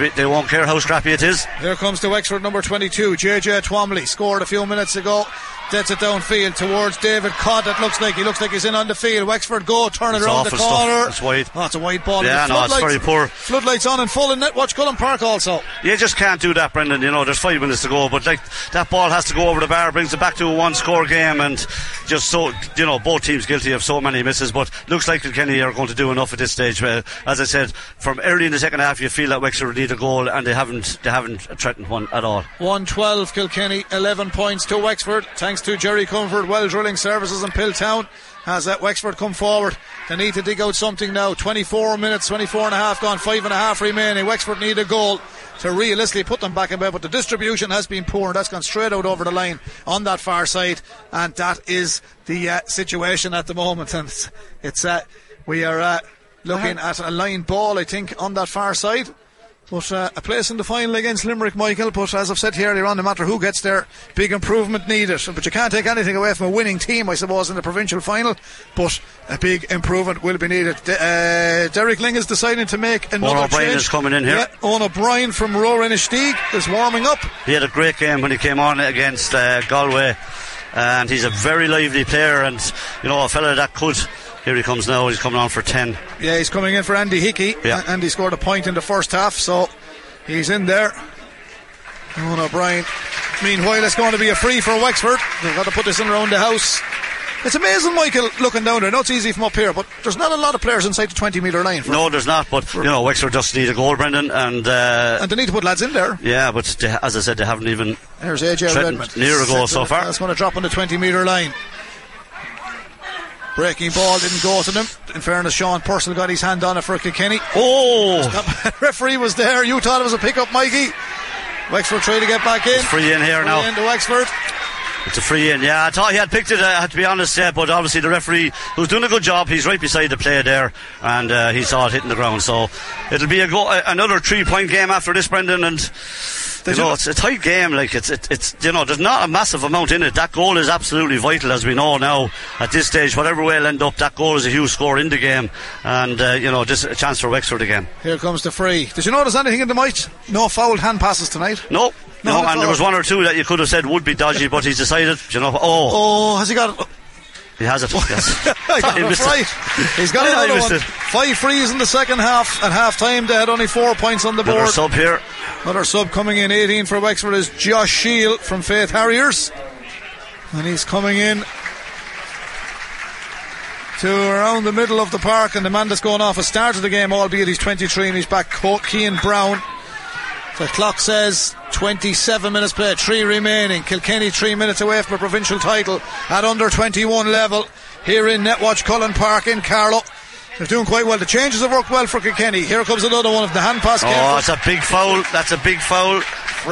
[SPEAKER 5] be, they won't care how scrappy it is.
[SPEAKER 4] Here comes the Wexford number 22, JJ Twomley, scored a few minutes ago. Deads it downfield towards David Codd. It looks like he looks like he's in on the field. Wexford go, turn it
[SPEAKER 5] It's
[SPEAKER 4] around the
[SPEAKER 5] awful stuff.
[SPEAKER 4] corner.
[SPEAKER 5] It's wide.
[SPEAKER 4] Oh, it's a wide ball.
[SPEAKER 5] Yeah,
[SPEAKER 4] The
[SPEAKER 5] no, it's
[SPEAKER 4] floodlights-
[SPEAKER 5] very poor.
[SPEAKER 4] Floodlights on and full in Netwatch Cullen Park also.
[SPEAKER 5] You just can't do that, Brendan. You know, there's five minutes to go, but like that ball has to go over the bar, brings it back to a one-score game, and just so you know, both teams guilty of so many misses. But looks like Kilkenny are going to do enough at this stage. Uh, as I said, from early in the second half, you feel that Wexford need a goal, and they haven't. They haven't threatened one at all.
[SPEAKER 4] 112 Kilkenny, 11 points to Wexford, thanks to Jerry Comerford, Well Drilling Services in Piltown. Has that Wexford come forward? They need to dig out something now. 24 minutes, 24 and a half gone, five and a half remaining. Wexford need a goal to realistically put them back in bed, but the distribution has been poor, and that's gone straight out over the line on that far side, and that is the uh, situation at the moment. And it's, it's uh, we are uh, looking at a line ball, I think, on that far side. But uh, a place in the final against Limerick, Michael. But as I've said here earlier on, no matter who gets there, big improvement needed. But you can't take anything away from a winning team, I suppose, in the provincial final. But a big improvement will be needed. De- uh, Derek Lyng is deciding to make another
[SPEAKER 5] O'Brien
[SPEAKER 4] change.
[SPEAKER 5] is coming in here.
[SPEAKER 4] Yeah, Owen O'Brien from Rorenishtig is warming up.
[SPEAKER 5] He had a great game when he came on against uh, Galway, and he's a very lively player, and you know a fella that could. Here he comes now. He's coming on for ten.
[SPEAKER 4] Yeah, he's coming in for Andy Hickey.
[SPEAKER 5] Yeah.
[SPEAKER 4] Andy scored a point in the first half, so He's in there. Owen O'Brien. Meanwhile, it's going to be a free for Wexford. They've got to put this in around the house. It's amazing, Michael, looking down there. I know it's easy from up here, but there's not a lot of players inside the 20 metre line. For,
[SPEAKER 5] No, there's not. But you know, Wexford just need a goal, Brendan, and uh,
[SPEAKER 4] And they need to put lads in there.
[SPEAKER 5] yeah. But they, as I said, they haven't even.
[SPEAKER 4] There's AJ Redmond.
[SPEAKER 5] near a goal so far.
[SPEAKER 4] That's going to drop on the 20 metre line. Breaking ball didn't go to them. In fairness, Sean Purcell got his hand on it for Kilkenny.
[SPEAKER 5] Oh,
[SPEAKER 4] referee was there. You thought it was a pick up, Mikey. Wexford trying to get back in.
[SPEAKER 5] It's free in here
[SPEAKER 4] Free
[SPEAKER 5] now.
[SPEAKER 4] into Wexford.
[SPEAKER 5] It's a free in. Yeah, I thought he had picked it. I had to be honest, yeah. But obviously the referee, who's doing a good job, he's right beside the player there, and uh, he saw it hitting the ground. So it'll be a go- uh, another three-point game after this, Brendan, and. You know, it's a tight game. Like it's, it, it's, you know, there's not a massive amount in it. That goal is absolutely vital, as we know now at this stage. Whatever way it'll end up, that goal is a huge score in the game, and uh, you know, just a chance for Wexford again.
[SPEAKER 4] Here comes the free. Did you notice anything in the match? No fouled hand passes tonight.
[SPEAKER 5] No,
[SPEAKER 4] No,
[SPEAKER 5] no, and there was one or two that you could have said would be dodgy, but he's decided, you know, oh,
[SPEAKER 4] Oh, has he got?
[SPEAKER 5] He has it. Yes.
[SPEAKER 4] I got
[SPEAKER 5] He
[SPEAKER 4] it
[SPEAKER 5] missed it.
[SPEAKER 4] right. He's got another one.
[SPEAKER 5] it.
[SPEAKER 4] Five frees in the second half. and half time, they had only four points on the
[SPEAKER 5] Another
[SPEAKER 4] board.
[SPEAKER 5] sub here.
[SPEAKER 4] Another sub coming in, 18 for Wexford is Josh Shield from Faythe Harriers. And he's coming in to around the middle of the park. And the man that's going off has started the game, albeit he's 23 and he's back, Keane Brown. The clock says 27 minutes played, three remaining. Kilkenny three minutes away from a provincial title at under 21 level here in Netwatch Cullen Park in Carlow. They're doing quite well. The changes have worked well for Kilkenny. Here comes another one of the hand pass.
[SPEAKER 5] Oh, it's a big foul. That's a big foul.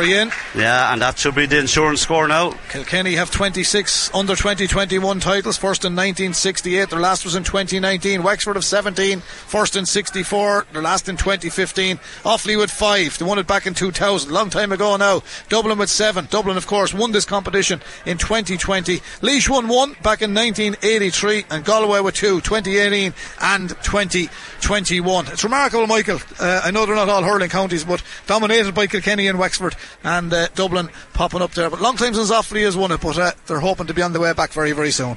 [SPEAKER 4] In.
[SPEAKER 5] Yeah, and that should be the insurance score now.
[SPEAKER 4] Kilkenny have 26 under 2021 titles, first in 1968, their last was in 2019. Wexford have 17, first in 64, their last in 2015. Offaly with 5, they won it back in 2000, long time ago now. Dublin with 7, Dublin of course won this competition in 2020. Laois won 1 back in 1983, and Galway with 2, 2018 and 2021. It's remarkable, Michael. Uh, I know they're not all hurling counties, but dominated by Kilkenny and Wexford, and uh, Dublin popping up there. But long time since Offaly has won it, but uh, they're hoping to be on the way back very, very soon.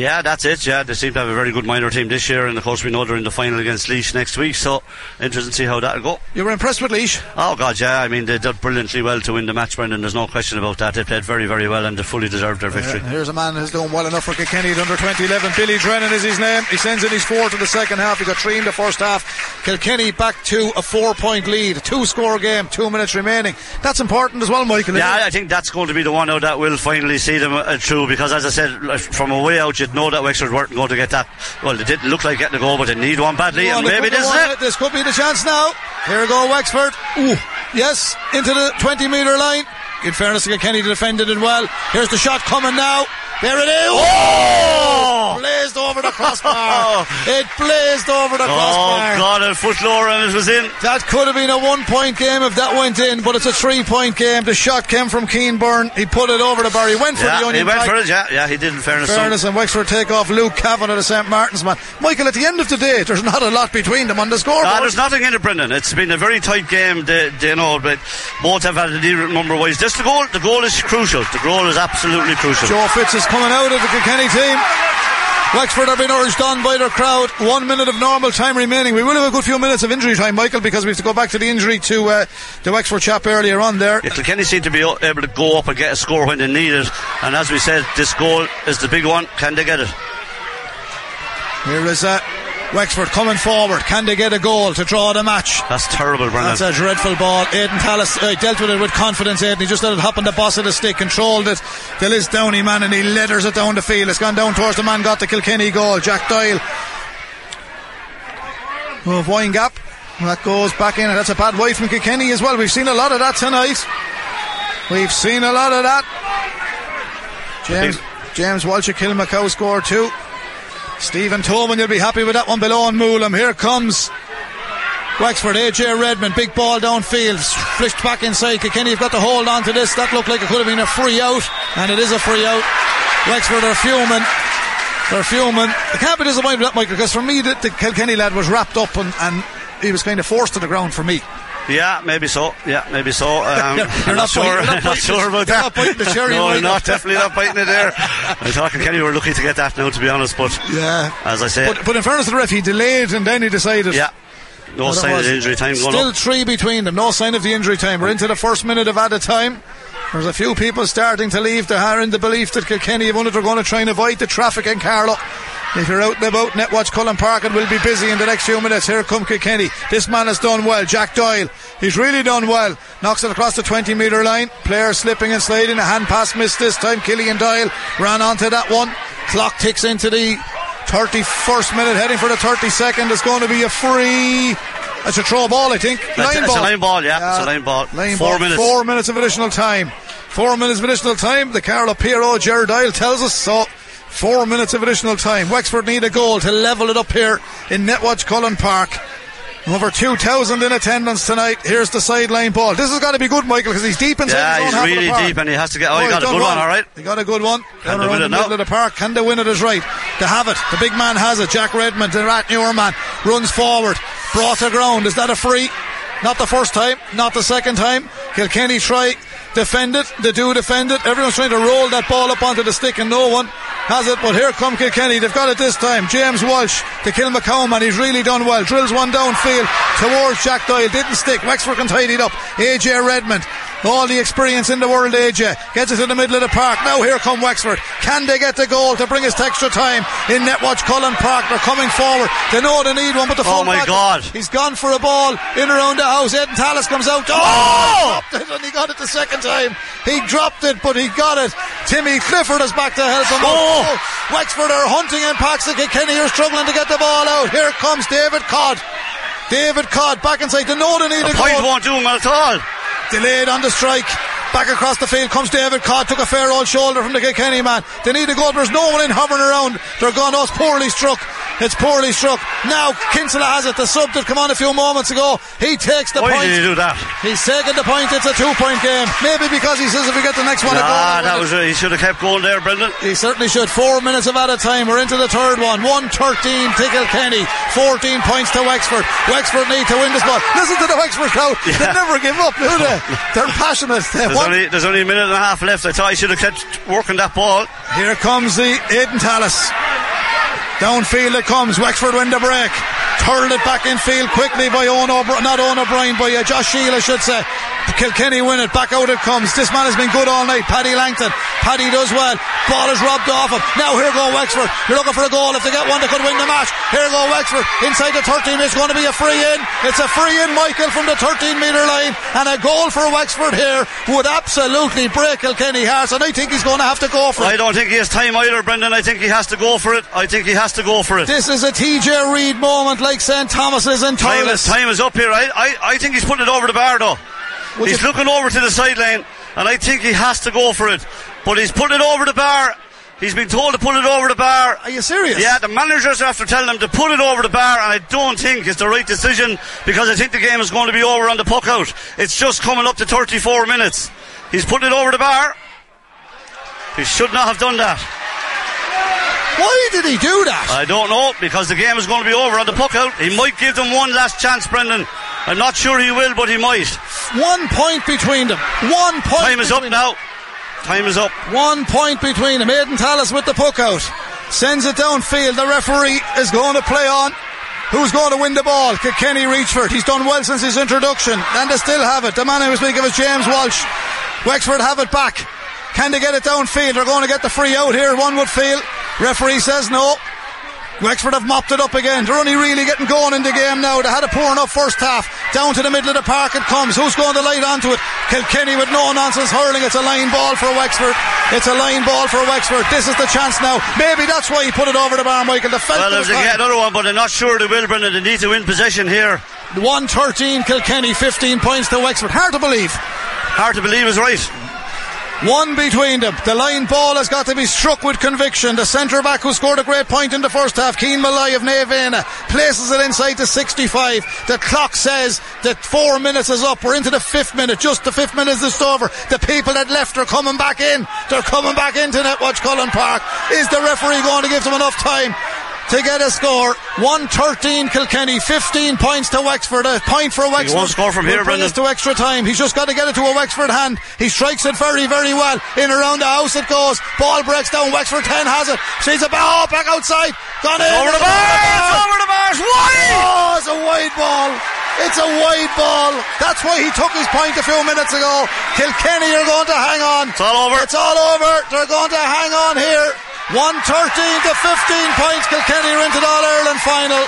[SPEAKER 5] Yeah, that's it. Yeah, they seem to have a very good minor team this year, and of course we know they're in the final against Laois next week. So interesting to see how that'll go.
[SPEAKER 4] You were impressed with Laois?
[SPEAKER 5] Oh God, yeah. I mean, they did brilliantly well to win the match, Brendan. There's no question about that. They played very, very well, and they fully deserved their victory.
[SPEAKER 4] Uh, here's a man who's doing well enough for Kilkenny at under 2011. Billy Drennan is his name. He sends in his four to the second half. He got three in the first half. Kilkenny back to a four point lead. Two score game, two minutes remaining. That's important as well, Michael.
[SPEAKER 5] Yeah. I think that's going to be the one that will finally see them uh, through because, as I said, from a way out, you'd know that Wexford weren't going to get that. Well, they didn't look like getting a goal, but they need one badly, and maybe this is it.
[SPEAKER 4] This could be the chance now. Here we go, Wexford. Ooh, yes, into the 20 metre line. In fairness to Kilkenny, defended it well. Here's the shot coming now. There it is.
[SPEAKER 5] Oh! oh!
[SPEAKER 4] Blazed over the crossbar. it blazed over the
[SPEAKER 5] Oh
[SPEAKER 4] crossbar.
[SPEAKER 5] God, a foot lower and it was in.
[SPEAKER 4] That could have been a one point game if that went in, but it's a three point game. The shot came from Keane Byrne. He put it over the bar. He went for
[SPEAKER 5] Yeah,
[SPEAKER 4] the onion
[SPEAKER 5] he went
[SPEAKER 4] bag.
[SPEAKER 5] for it. Yeah, yeah, he did. In fairness,
[SPEAKER 4] Fairness and Wexford take off Luke Cavan of the St. Martin's man. Michael, at the end of the day, there's not a lot between them on the scoreboard.
[SPEAKER 5] No, there's nothing in it, Brendan. It's been a very tight game. They, they, know, but both have had a number wise. This the goal. The goal is crucial. The goal is absolutely crucial.
[SPEAKER 4] Joe Fitz is coming out of the Kilkenny team. Wexford are being urged on by their crowd. One minute of normal time remaining. We will have a good few minutes of injury time, Michael, because we have to go back to the injury to uh, the Wexford chap earlier on there.
[SPEAKER 5] Yeah, Kilkenny seem to be able to go up and get a score when they need it. And as we said, this goal is the big one. Can they get it?
[SPEAKER 4] Here is uh, Wexford coming forward. Can they get a goal to draw the match?
[SPEAKER 5] That's terrible, Brendan.
[SPEAKER 4] That's a dreadful ball. Aidan Tallis uh, dealt with it with confidence. Aidan, he just let it hop on the boss of the stick, controlled it. The Lisdowney man, and he letters it down the field. It's gone down towards the man, got the Kilkenny goal. Jack Doyle of Windgap. That goes back in, and that's a bad way from Kilkenny as well. We've seen a lot of that tonight. We've seen a lot of that. James James Walsh of Kilmacow scored two. Stephen Tolman, you'll be happy with that one below on Moolam. Here comes Wexford, AJ Redmond, big ball downfield, flicked back inside. Kilkenny have got to hold on to this. That looked like it could have been a free out, and it is a free out. Wexford are fuming. They're fuming. I can't be disappointed with that, Michael, because for me, the, the Kilkenny lad was wrapped up and, and he was kind of forced to the ground for me.
[SPEAKER 5] Yeah, maybe so. Yeah, maybe so. Um,
[SPEAKER 4] You're
[SPEAKER 5] I'm
[SPEAKER 4] not
[SPEAKER 5] not sure.
[SPEAKER 4] biting- you're not
[SPEAKER 5] I'm not sure about that.
[SPEAKER 4] not biting the cherry,
[SPEAKER 5] no. I'm not definitely not biting it there. I thought Kilkenny were lucky to get that now, to be honest. But
[SPEAKER 4] Yeah.
[SPEAKER 5] as I say,
[SPEAKER 4] But, but in fairness to the ref, he delayed and then he decided.
[SPEAKER 5] yeah, No sign of the injury time going
[SPEAKER 4] Still
[SPEAKER 5] up.
[SPEAKER 4] three between them. No sign of the injury time. We're into the first minute of added time. There's a few people starting to leave the are in the belief that Kilkenny have under they're going to try and avoid the traffic in Carlow. If you're out and about, Netwatch Cullen Park and we'll be busy in the next few minutes. Here come Kilkenny. This man has done well. Jack Doyle. He's really done well. Knocks it across the 20 metre line. Player slipping and sliding. A hand pass missed this time. Killian Doyle ran onto that one. Clock ticks into the 31st minute, heading for the 32nd. It's going to be a free. It's a throw ball, I think.
[SPEAKER 5] That's- it's a line ball, yeah, it's a line ball.
[SPEAKER 4] Line
[SPEAKER 5] Four
[SPEAKER 4] ball.
[SPEAKER 5] minutes.
[SPEAKER 4] Four minutes of additional time. Four minutes of additional time. The Carlow Piero Jared Dial tells us so. Four minutes of additional time. Wexford need a goal to level it up here in Netwatch Cullen Park. Over 2,000 in attendance tonight. Here's the sideline ball. This has got to be good, Michael, because he's deep inside
[SPEAKER 5] Yeah, he's
[SPEAKER 4] half of the
[SPEAKER 5] really deep and he has to get. Oh, he
[SPEAKER 4] he's
[SPEAKER 5] got a good
[SPEAKER 4] well.
[SPEAKER 5] one, all right.
[SPEAKER 4] He got a good one.
[SPEAKER 5] Can
[SPEAKER 4] Down
[SPEAKER 5] they
[SPEAKER 4] around
[SPEAKER 5] win
[SPEAKER 4] the
[SPEAKER 5] it
[SPEAKER 4] middle
[SPEAKER 5] now?
[SPEAKER 4] of the park. Can they win it is right. They have it. The big man has it. Jack Redmond, the Rathnure man, runs forward. Brought to ground. Is that a free? Not the first time, not the second time. Kilkenny try defend it. They do defend it. Everyone's trying to roll that ball up onto the stick and no one has it. But here come Kilkenny. They've got it this time. James Walsh, the Kilmacow and He's really done well. Drills one downfield towards Jack Doyle. Didn't stick. Wexford can tidy it up. AJ Redmond. All the experience in the world, AJ. Eh? Gets it in the middle of the park. Now here come Wexford. Can they get the goal to bring us to extra time in Netwatch Cullen Park? They're coming forward. They know they need one, but the
[SPEAKER 5] Oh my
[SPEAKER 4] back-
[SPEAKER 5] God.
[SPEAKER 4] He's gone for a ball in around the house. Ed Tallis comes out. Oh! He oh! dropped it and he got it the second time. He dropped it, but he got it. Timmy Clifford is back to help him.
[SPEAKER 5] Oh!
[SPEAKER 4] out. Wexford are hunting in Paxton. Kenny are struggling to get the ball out. Here comes David Codd. David Codd back inside. They know they need
[SPEAKER 5] A
[SPEAKER 4] a
[SPEAKER 5] point
[SPEAKER 4] goal.
[SPEAKER 5] won't do him at all.
[SPEAKER 4] Delayed on the strike. Back across the field comes David Codd. Took a fair old shoulder from the Kilkenny man. They need a goal. There's no one in hovering around. They're gone. It's poorly struck. It's poorly struck. Now Kinsella has it. The sub that come on a few moments ago. He takes the
[SPEAKER 5] Why
[SPEAKER 4] point.
[SPEAKER 5] did he do that?
[SPEAKER 4] He's taking the point. It's a two-point game. Maybe because he says if we get the next one, a
[SPEAKER 5] Ah, that was
[SPEAKER 4] it.
[SPEAKER 5] He should have kept going there, Brendan.
[SPEAKER 4] He certainly should. Four minutes of added time. We're into the third one. 113 to Kilkenny. 14 points to Wexford. Wexford need to win this ball. Listen to the Wexford crowd. They never give up, do they? They're passionate. They
[SPEAKER 5] There's only, there's only a minute and a half left. I thought he should have kept working that ball.
[SPEAKER 4] Here comes the Aidan Tallis. Downfield it comes. Wexford win the break. Turled it back in field quickly by Owen O'Brien, not Owen O'Brien, by uh, Josh Sheila, I should say. Kilkenny win it. Back out it comes. This man has been good all night. Paddy Langton. Paddy does well. Ball is robbed off him. Now here go Wexford. You're looking for a goal. If they get one, they could win the match. Here go Wexford. Inside the 13. It's going to be a free in. It's a free in, Michael, from the 13 metre line. And a goal for Wexford here would absolutely break Kilkenny hearts. And I think he's going to have to go for it.
[SPEAKER 5] I don't think he has time either, Brendan. I think he has to go for it. I think he has to go for it.
[SPEAKER 4] This is a TJ Reid moment like St. Thomas's
[SPEAKER 5] Time is, time is up here. I, I, I think he's putting it over the bar though.
[SPEAKER 4] Would
[SPEAKER 5] he's
[SPEAKER 4] you-
[SPEAKER 5] looking over to the sideline, and I think he has to go for it. But he's putting it over the bar. He's been told to put it over the bar.
[SPEAKER 4] Are you serious?
[SPEAKER 5] Yeah, the managers have to tell him to put it over the bar, and I don't think it's the right decision because I think the game is going to be over on the puck out. It's just coming up to 34 minutes. He's putting it over the bar. He should not have done that.
[SPEAKER 4] Why did he do that?
[SPEAKER 5] I don't know because the game is going to be over on the puck out. He might give them one last chance, Brendan. I'm not sure he will, but he might.
[SPEAKER 4] One point between them. One point.
[SPEAKER 5] Time is up
[SPEAKER 4] between
[SPEAKER 5] now. Time is up.
[SPEAKER 4] One point between them. Aidan Tallis with the puck out. Sends it downfield. The referee is going to play on. Who's going to win the ball? Kenny Reachford. He's done well since his introduction. And they still have it. The man I was speaking of is James Walsh. Wexford have it back. Can they get it downfield? They're going to get the free out here, one would feel. Referee says no. Wexford have mopped it up again. They're only really getting going in the game now. They had a poor enough first half. Down to the middle of the park it comes. Who's going to light onto it? Kilkenny with no nonsense hurling. It's a line ball for Wexford. It's a line ball for Wexford. This is the chance now. Maybe that's why he put it over the bar, Michael. The
[SPEAKER 5] Well,
[SPEAKER 4] it
[SPEAKER 5] if
[SPEAKER 4] was
[SPEAKER 5] they
[SPEAKER 4] high.
[SPEAKER 5] get another one, but I'm not sure they will, Brendan. They need to win possession here.
[SPEAKER 4] 113 Kilkenny, 15 points to Wexford. Hard to believe.
[SPEAKER 5] Hard to believe is right.
[SPEAKER 4] One between them. The line ball has got to be struck with conviction. The centre back who scored a great point in the first half, Keane Malloy of Naomh Éanna, uh, places it inside the 65. The clock says that four minutes is up. We're into the fifth minute. Just the fifth minute is just over. The people that left are coming back in. They're coming back into Netwatch Cullen Park. Is the referee going to give them enough time? To get a score, 113 Kilkenny, 15 points to Wexford, a point for Wexford.
[SPEAKER 5] He won't score from here,
[SPEAKER 4] bring
[SPEAKER 5] Brendan.
[SPEAKER 4] us to extra time. He's just got to get it to a Wexford hand. He strikes it very, very well. In around the house it goes. Ball breaks down. Wexford 10 has it. She's it. Oh, back outside. Gone in.
[SPEAKER 5] Over the bar! It's over the bar! Wide!
[SPEAKER 4] Oh, it's a wide ball. It's a wide ball. That's why he took his point a few minutes ago. Kilkenny are going to hang on.
[SPEAKER 5] It's all over.
[SPEAKER 4] It's all over. They're going to hang on here. 113 to 15 points. Kilkenny are into the All Ireland final.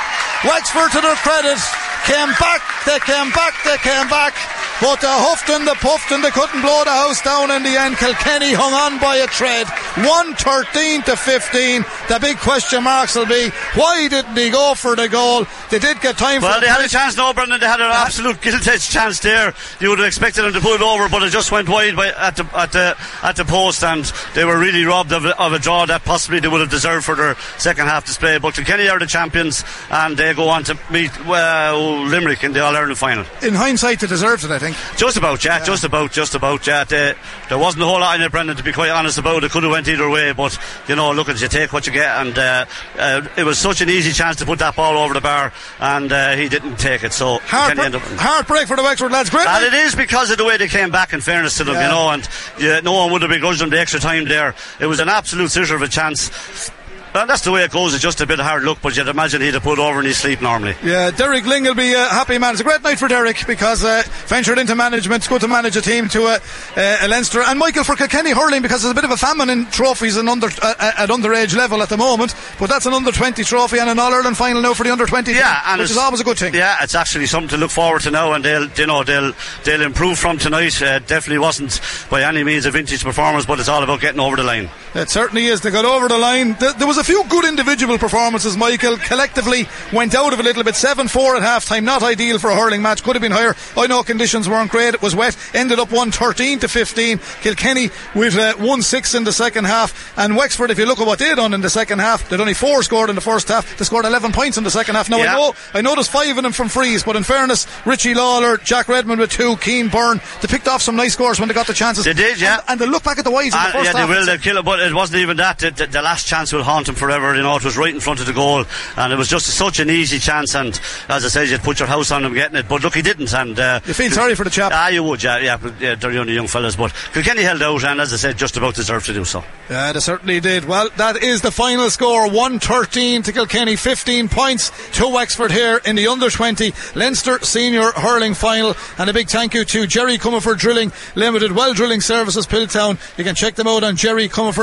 [SPEAKER 4] Wexford, to their credit, came back. They came back. They came back. But they huffed and they puffed and they couldn't blow the house down in the end. Kilkenny hung on by a thread. 113 to 15. The big question marks will be why didn't he go for the goal? They did get time
[SPEAKER 5] Well,
[SPEAKER 4] for
[SPEAKER 5] they had a chance, no, Brendan. They had an absolute guilt edged chance there. You would have expected them to put it over, but it just went wide by, at the at the at the post, and they were really robbed of, a- of a draw that possibly they would have deserved for their second half display. But Kilkenny are the champions, and they go on to meet well, Limerick in the All Ireland final.
[SPEAKER 4] In hindsight, they deserved it, I think.
[SPEAKER 5] Just about, yeah, just about, just about, yeah. They, there wasn't a whole lot in it, Brendan, to be quite honest about. It could have went either way, but you know, look at you take what you get, and uh, uh, it was such an easy chance to put that ball over the bar, and uh, he didn't take it. So Kilkenny
[SPEAKER 4] Heartbreak,
[SPEAKER 5] ended up.
[SPEAKER 4] heartbreak for the Wexford lads. Great.
[SPEAKER 5] And it is because of the way they came back, in fairness to them,
[SPEAKER 4] Yeah.
[SPEAKER 5] you know, and yeah, no one would have begrudged them the extra time there. It was an absolute scissor of a chance. And that's the way it goes. It's just a bit of hard luck, but you'd imagine he'd have put over in his sleep normally.
[SPEAKER 4] Yeah, Derek Lyng will be a happy man. It's a great night for Derek because uh, ventured into management. It's good to manage a team to a, uh, a Leinster and Michael for Kilkenny hurling because there's a bit of a famine in trophies and under uh, at underage level at the moment. But that's an under 20 trophy and an All Ireland final now for the under 20,
[SPEAKER 5] Yeah, and
[SPEAKER 4] which
[SPEAKER 5] it's-
[SPEAKER 4] is always a good thing.
[SPEAKER 5] Yeah, it's actually something to look forward to now, and they'll, you know, they'll they'll improve from tonight. Uh, definitely wasn't by any means a vintage performance, but it's all about getting over the line.
[SPEAKER 4] It certainly is. They got over the line. There was a few good individual performances, Michael. Collectively went out of a little bit. 7 4 at half time. Not ideal for a hurling match. Could have been higher. I know conditions weren't great. It was wet. Ended up 1 13 to 15. Kilkenny with uh, 1 6 in the second half. And Wexford, if you look at what they done in the second half, they'd only 4 scored in the first half. They scored 11 points in the second half. Now,
[SPEAKER 5] Yeah.
[SPEAKER 4] I know I know there's 5 of them from freeze, but in fairness, Richie Lawler, Jack Redmond with 2, Keane Byrne, they picked off some nice scores when they got the chances.
[SPEAKER 5] They did, yeah.
[SPEAKER 4] And, and they look back at the wides in the first
[SPEAKER 5] yeah, they
[SPEAKER 4] half.
[SPEAKER 5] will. They'll kill it, but it wasn't even that. The, the, the last chance will haunt him forever. You know, it was right in front of the goal, and it was just such an easy chance. And as I said, you'd put your house on him getting it, but look, he didn't. And uh,
[SPEAKER 4] You feel sorry for the chap.
[SPEAKER 5] Ah, you would, yeah, yeah. But, yeah they're only young fellas, but Kilkenny held out, and as I said, just about deserved to do so.
[SPEAKER 4] Yeah, they certainly did. Well, that is the final score 113 to Kilkenny, 15 points to Wexford here in the under 20 Leinster Senior Hurling Final. And a big thank you to Jerry Comerford Drilling Limited, Well Drilling Services, Piltown. You can check them out on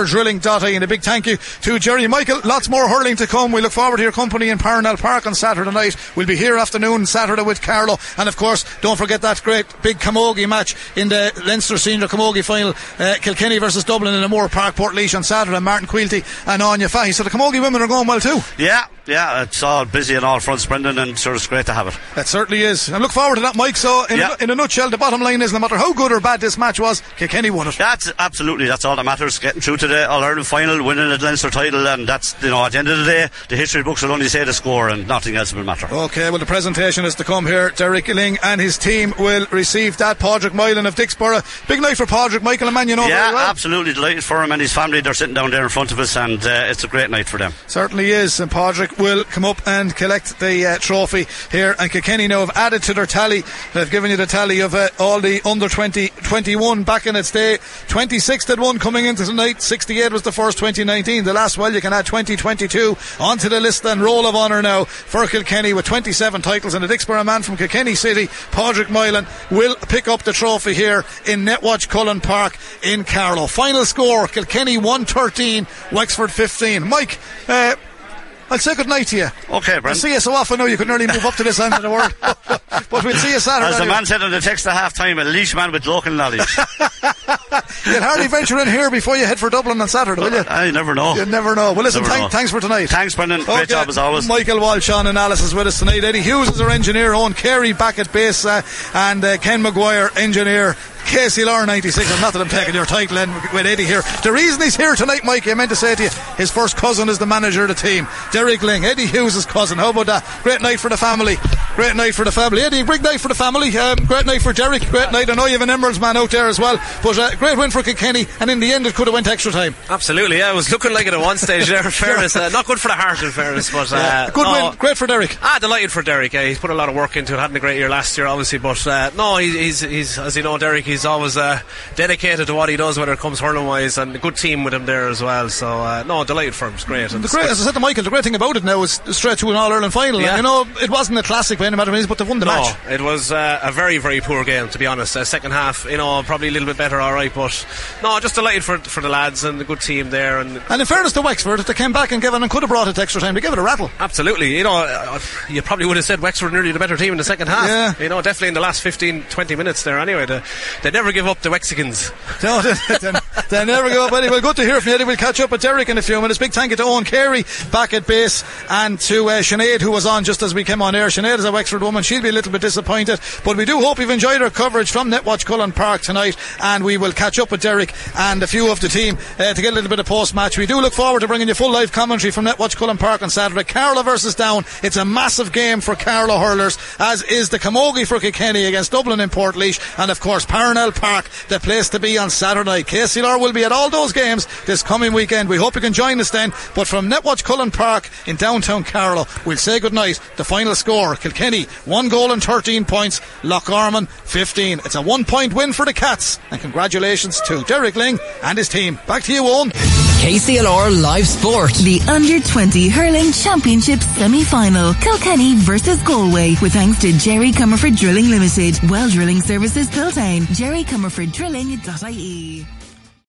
[SPEAKER 4] jerrycomerforddrilling.ie. And a big thank you to Jerry Michael. Lots more hurling to come. We look forward to your company in Parnell Park on Saturday night. We'll be here afternoon Saturday with Carlow. And of course, don't forget that great big Camogie match in the Leinster Senior Camogie Final. Uh, Kilkenny versus Dublin in the Moore Park, Port on Saturday. Martin Quilty and Anya Fahy. So the Camogie women are going well too.
[SPEAKER 5] Yeah, yeah, it's all busy on all fronts, Brendan, and sure it's great to have it.
[SPEAKER 4] That certainly is. And look forward to that, Mike. So, in,
[SPEAKER 5] Yeah.
[SPEAKER 4] a, in a nutshell, the bottom line is no matter how good or bad this match was, Kilkenny won it.
[SPEAKER 5] That's absolutely that's all that matters. Getting through to the All Ireland final, winning the Leinster title, and that's you know at the end of the day, the history books will only say the score, and nothing else will matter.
[SPEAKER 4] Okay, well, the presentation is to come here. Derek Lyng and his team will receive that. Padraig Moylan of Dicksboro. Big night for Padraig, Michael, and man you know
[SPEAKER 5] yeah,
[SPEAKER 4] very well.
[SPEAKER 5] absolutely delighted for him and his family. They're sitting down there in front of us, and uh, it's a great night for them.
[SPEAKER 4] Certainly is, and Padraig will come up and collect the uh, trophy here. And Kilkenny now have added to their tally. They've given you the tally of uh, all the under 20, 21 back in its day. 26 at one coming into tonight. 68 was the first 2019. The last, well, you can add 2022 onto the list and roll of honour now for Kilkenny with 27 titles. And the Dicksboro man from Kilkenny City, Padraig Moylan, will pick up the trophy here in Netwatch Cullen Park in Carlow. Final score Kilkenny 113, Wexford 15. Mike, uh, I'll say good night to you.
[SPEAKER 5] Okay,
[SPEAKER 4] I'll see you so often now you could nearly move up to this end of the world. but we'll see you Saturday.
[SPEAKER 5] As the man said on the text at half time, a Laois man with local knowledge.
[SPEAKER 4] You'll hardly venture in here before you head for Dublin on Saturday, will you?
[SPEAKER 5] I never know.
[SPEAKER 4] You never know. Well, listen, thank,
[SPEAKER 5] know.
[SPEAKER 4] thanks for tonight.
[SPEAKER 5] Thanks, Brendan. Great
[SPEAKER 4] Okay,
[SPEAKER 5] job as always.
[SPEAKER 4] Michael Walsh on analysis with us tonight. Eddie Hughes is our engineer. Owen Carey back at base. Uh, and uh, Ken McGuire, engineer. KCLR 96. And not that I'm taking your title in with Eddie here. The reason he's here tonight, Mike, I meant to say to you, his first cousin is the manager of the team. Derek Lyng, Eddie Hughes' cousin. How about that? Great night for the family. Great night for the family. Eddie, great night for the family. Um, great night for Derek. Great night. I know you have an Emeralds man out there as well. But uh, great win for Kilkenny. And in the end, it could have went extra time.
[SPEAKER 6] Absolutely, yeah. It was looking like it at one stage there, fairness. Uh, not good for the heart, in fairness, but. Uh,
[SPEAKER 4] Good
[SPEAKER 6] no,
[SPEAKER 4] win. Great for Derek.
[SPEAKER 6] Ah, delighted for Derek. Uh, he's put a lot of work into it. Hadn't a great year last year, obviously, but uh, no, he, he's, he's as you know, Derek. He's He's always uh, dedicated to what he does, whether it comes hurling wise, and a good team with him there as well. So uh, no, delighted for him. It's great.
[SPEAKER 4] The great, as I said to Michael, the great thing about it now is straight to an All Ireland final.
[SPEAKER 6] Yeah.
[SPEAKER 4] And, you know, it wasn't a classic by any matter of means, but they won the
[SPEAKER 6] No,
[SPEAKER 4] match.
[SPEAKER 6] it was uh, a very, very poor game, to be honest. Uh, second half, you know, probably a little bit better, all right, but no, just delighted for for the lads and the good team there, and
[SPEAKER 4] And in fairness to Wexford, if they came back and gave it and could have brought it extra time. They gave it a rattle.
[SPEAKER 6] Absolutely, you know, uh, you probably would have said Wexford nearly the better team in the second half.
[SPEAKER 4] Yeah.
[SPEAKER 6] You know, definitely in the last 15, 20 minutes there anyway. They, they never give up the Mexicans.
[SPEAKER 4] No, they, they, they never give up. Anyway, good to hear from you. We'll catch up with Derek in a few minutes. Big thank you to Owen Carey back at base and to uh, Sinead, who was on just as we came on air. Sinead is a Wexford woman. She'll be a little bit disappointed, but we do hope you've enjoyed our coverage from Netwatch Cullen Park tonight. And we will catch up with Derek and a few of the team uh, to get a little bit of post match. We do look forward to bringing you full live commentary from Netwatch Cullen Park on Saturday. Carlow versus Down. It's a massive game for Carlow hurlers, as is the Camogie for Kilkenny against Dublin in Port and of course Parnell Park, the place to be on Saturday night. KCLR will be at all those games this coming weekend. We hope you can join us then. But from Netwatch Cullen Park in downtown Carlow, we'll say goodnight. The final score: Kilkenny one goal and 13 points, Loch Ormond 15. It's a one point win for the Cats, and congratulations to Derek Lyng and his team. Back to you, Owen.
[SPEAKER 3] KCLR Live Sport.
[SPEAKER 2] The Under 20 Hurling Championship semi final. Kilkenny versus Galway. With thanks to Jerry Comerford Drilling Limited. Well Drilling Services Piltown. Jerry Comerford Drilling.ie.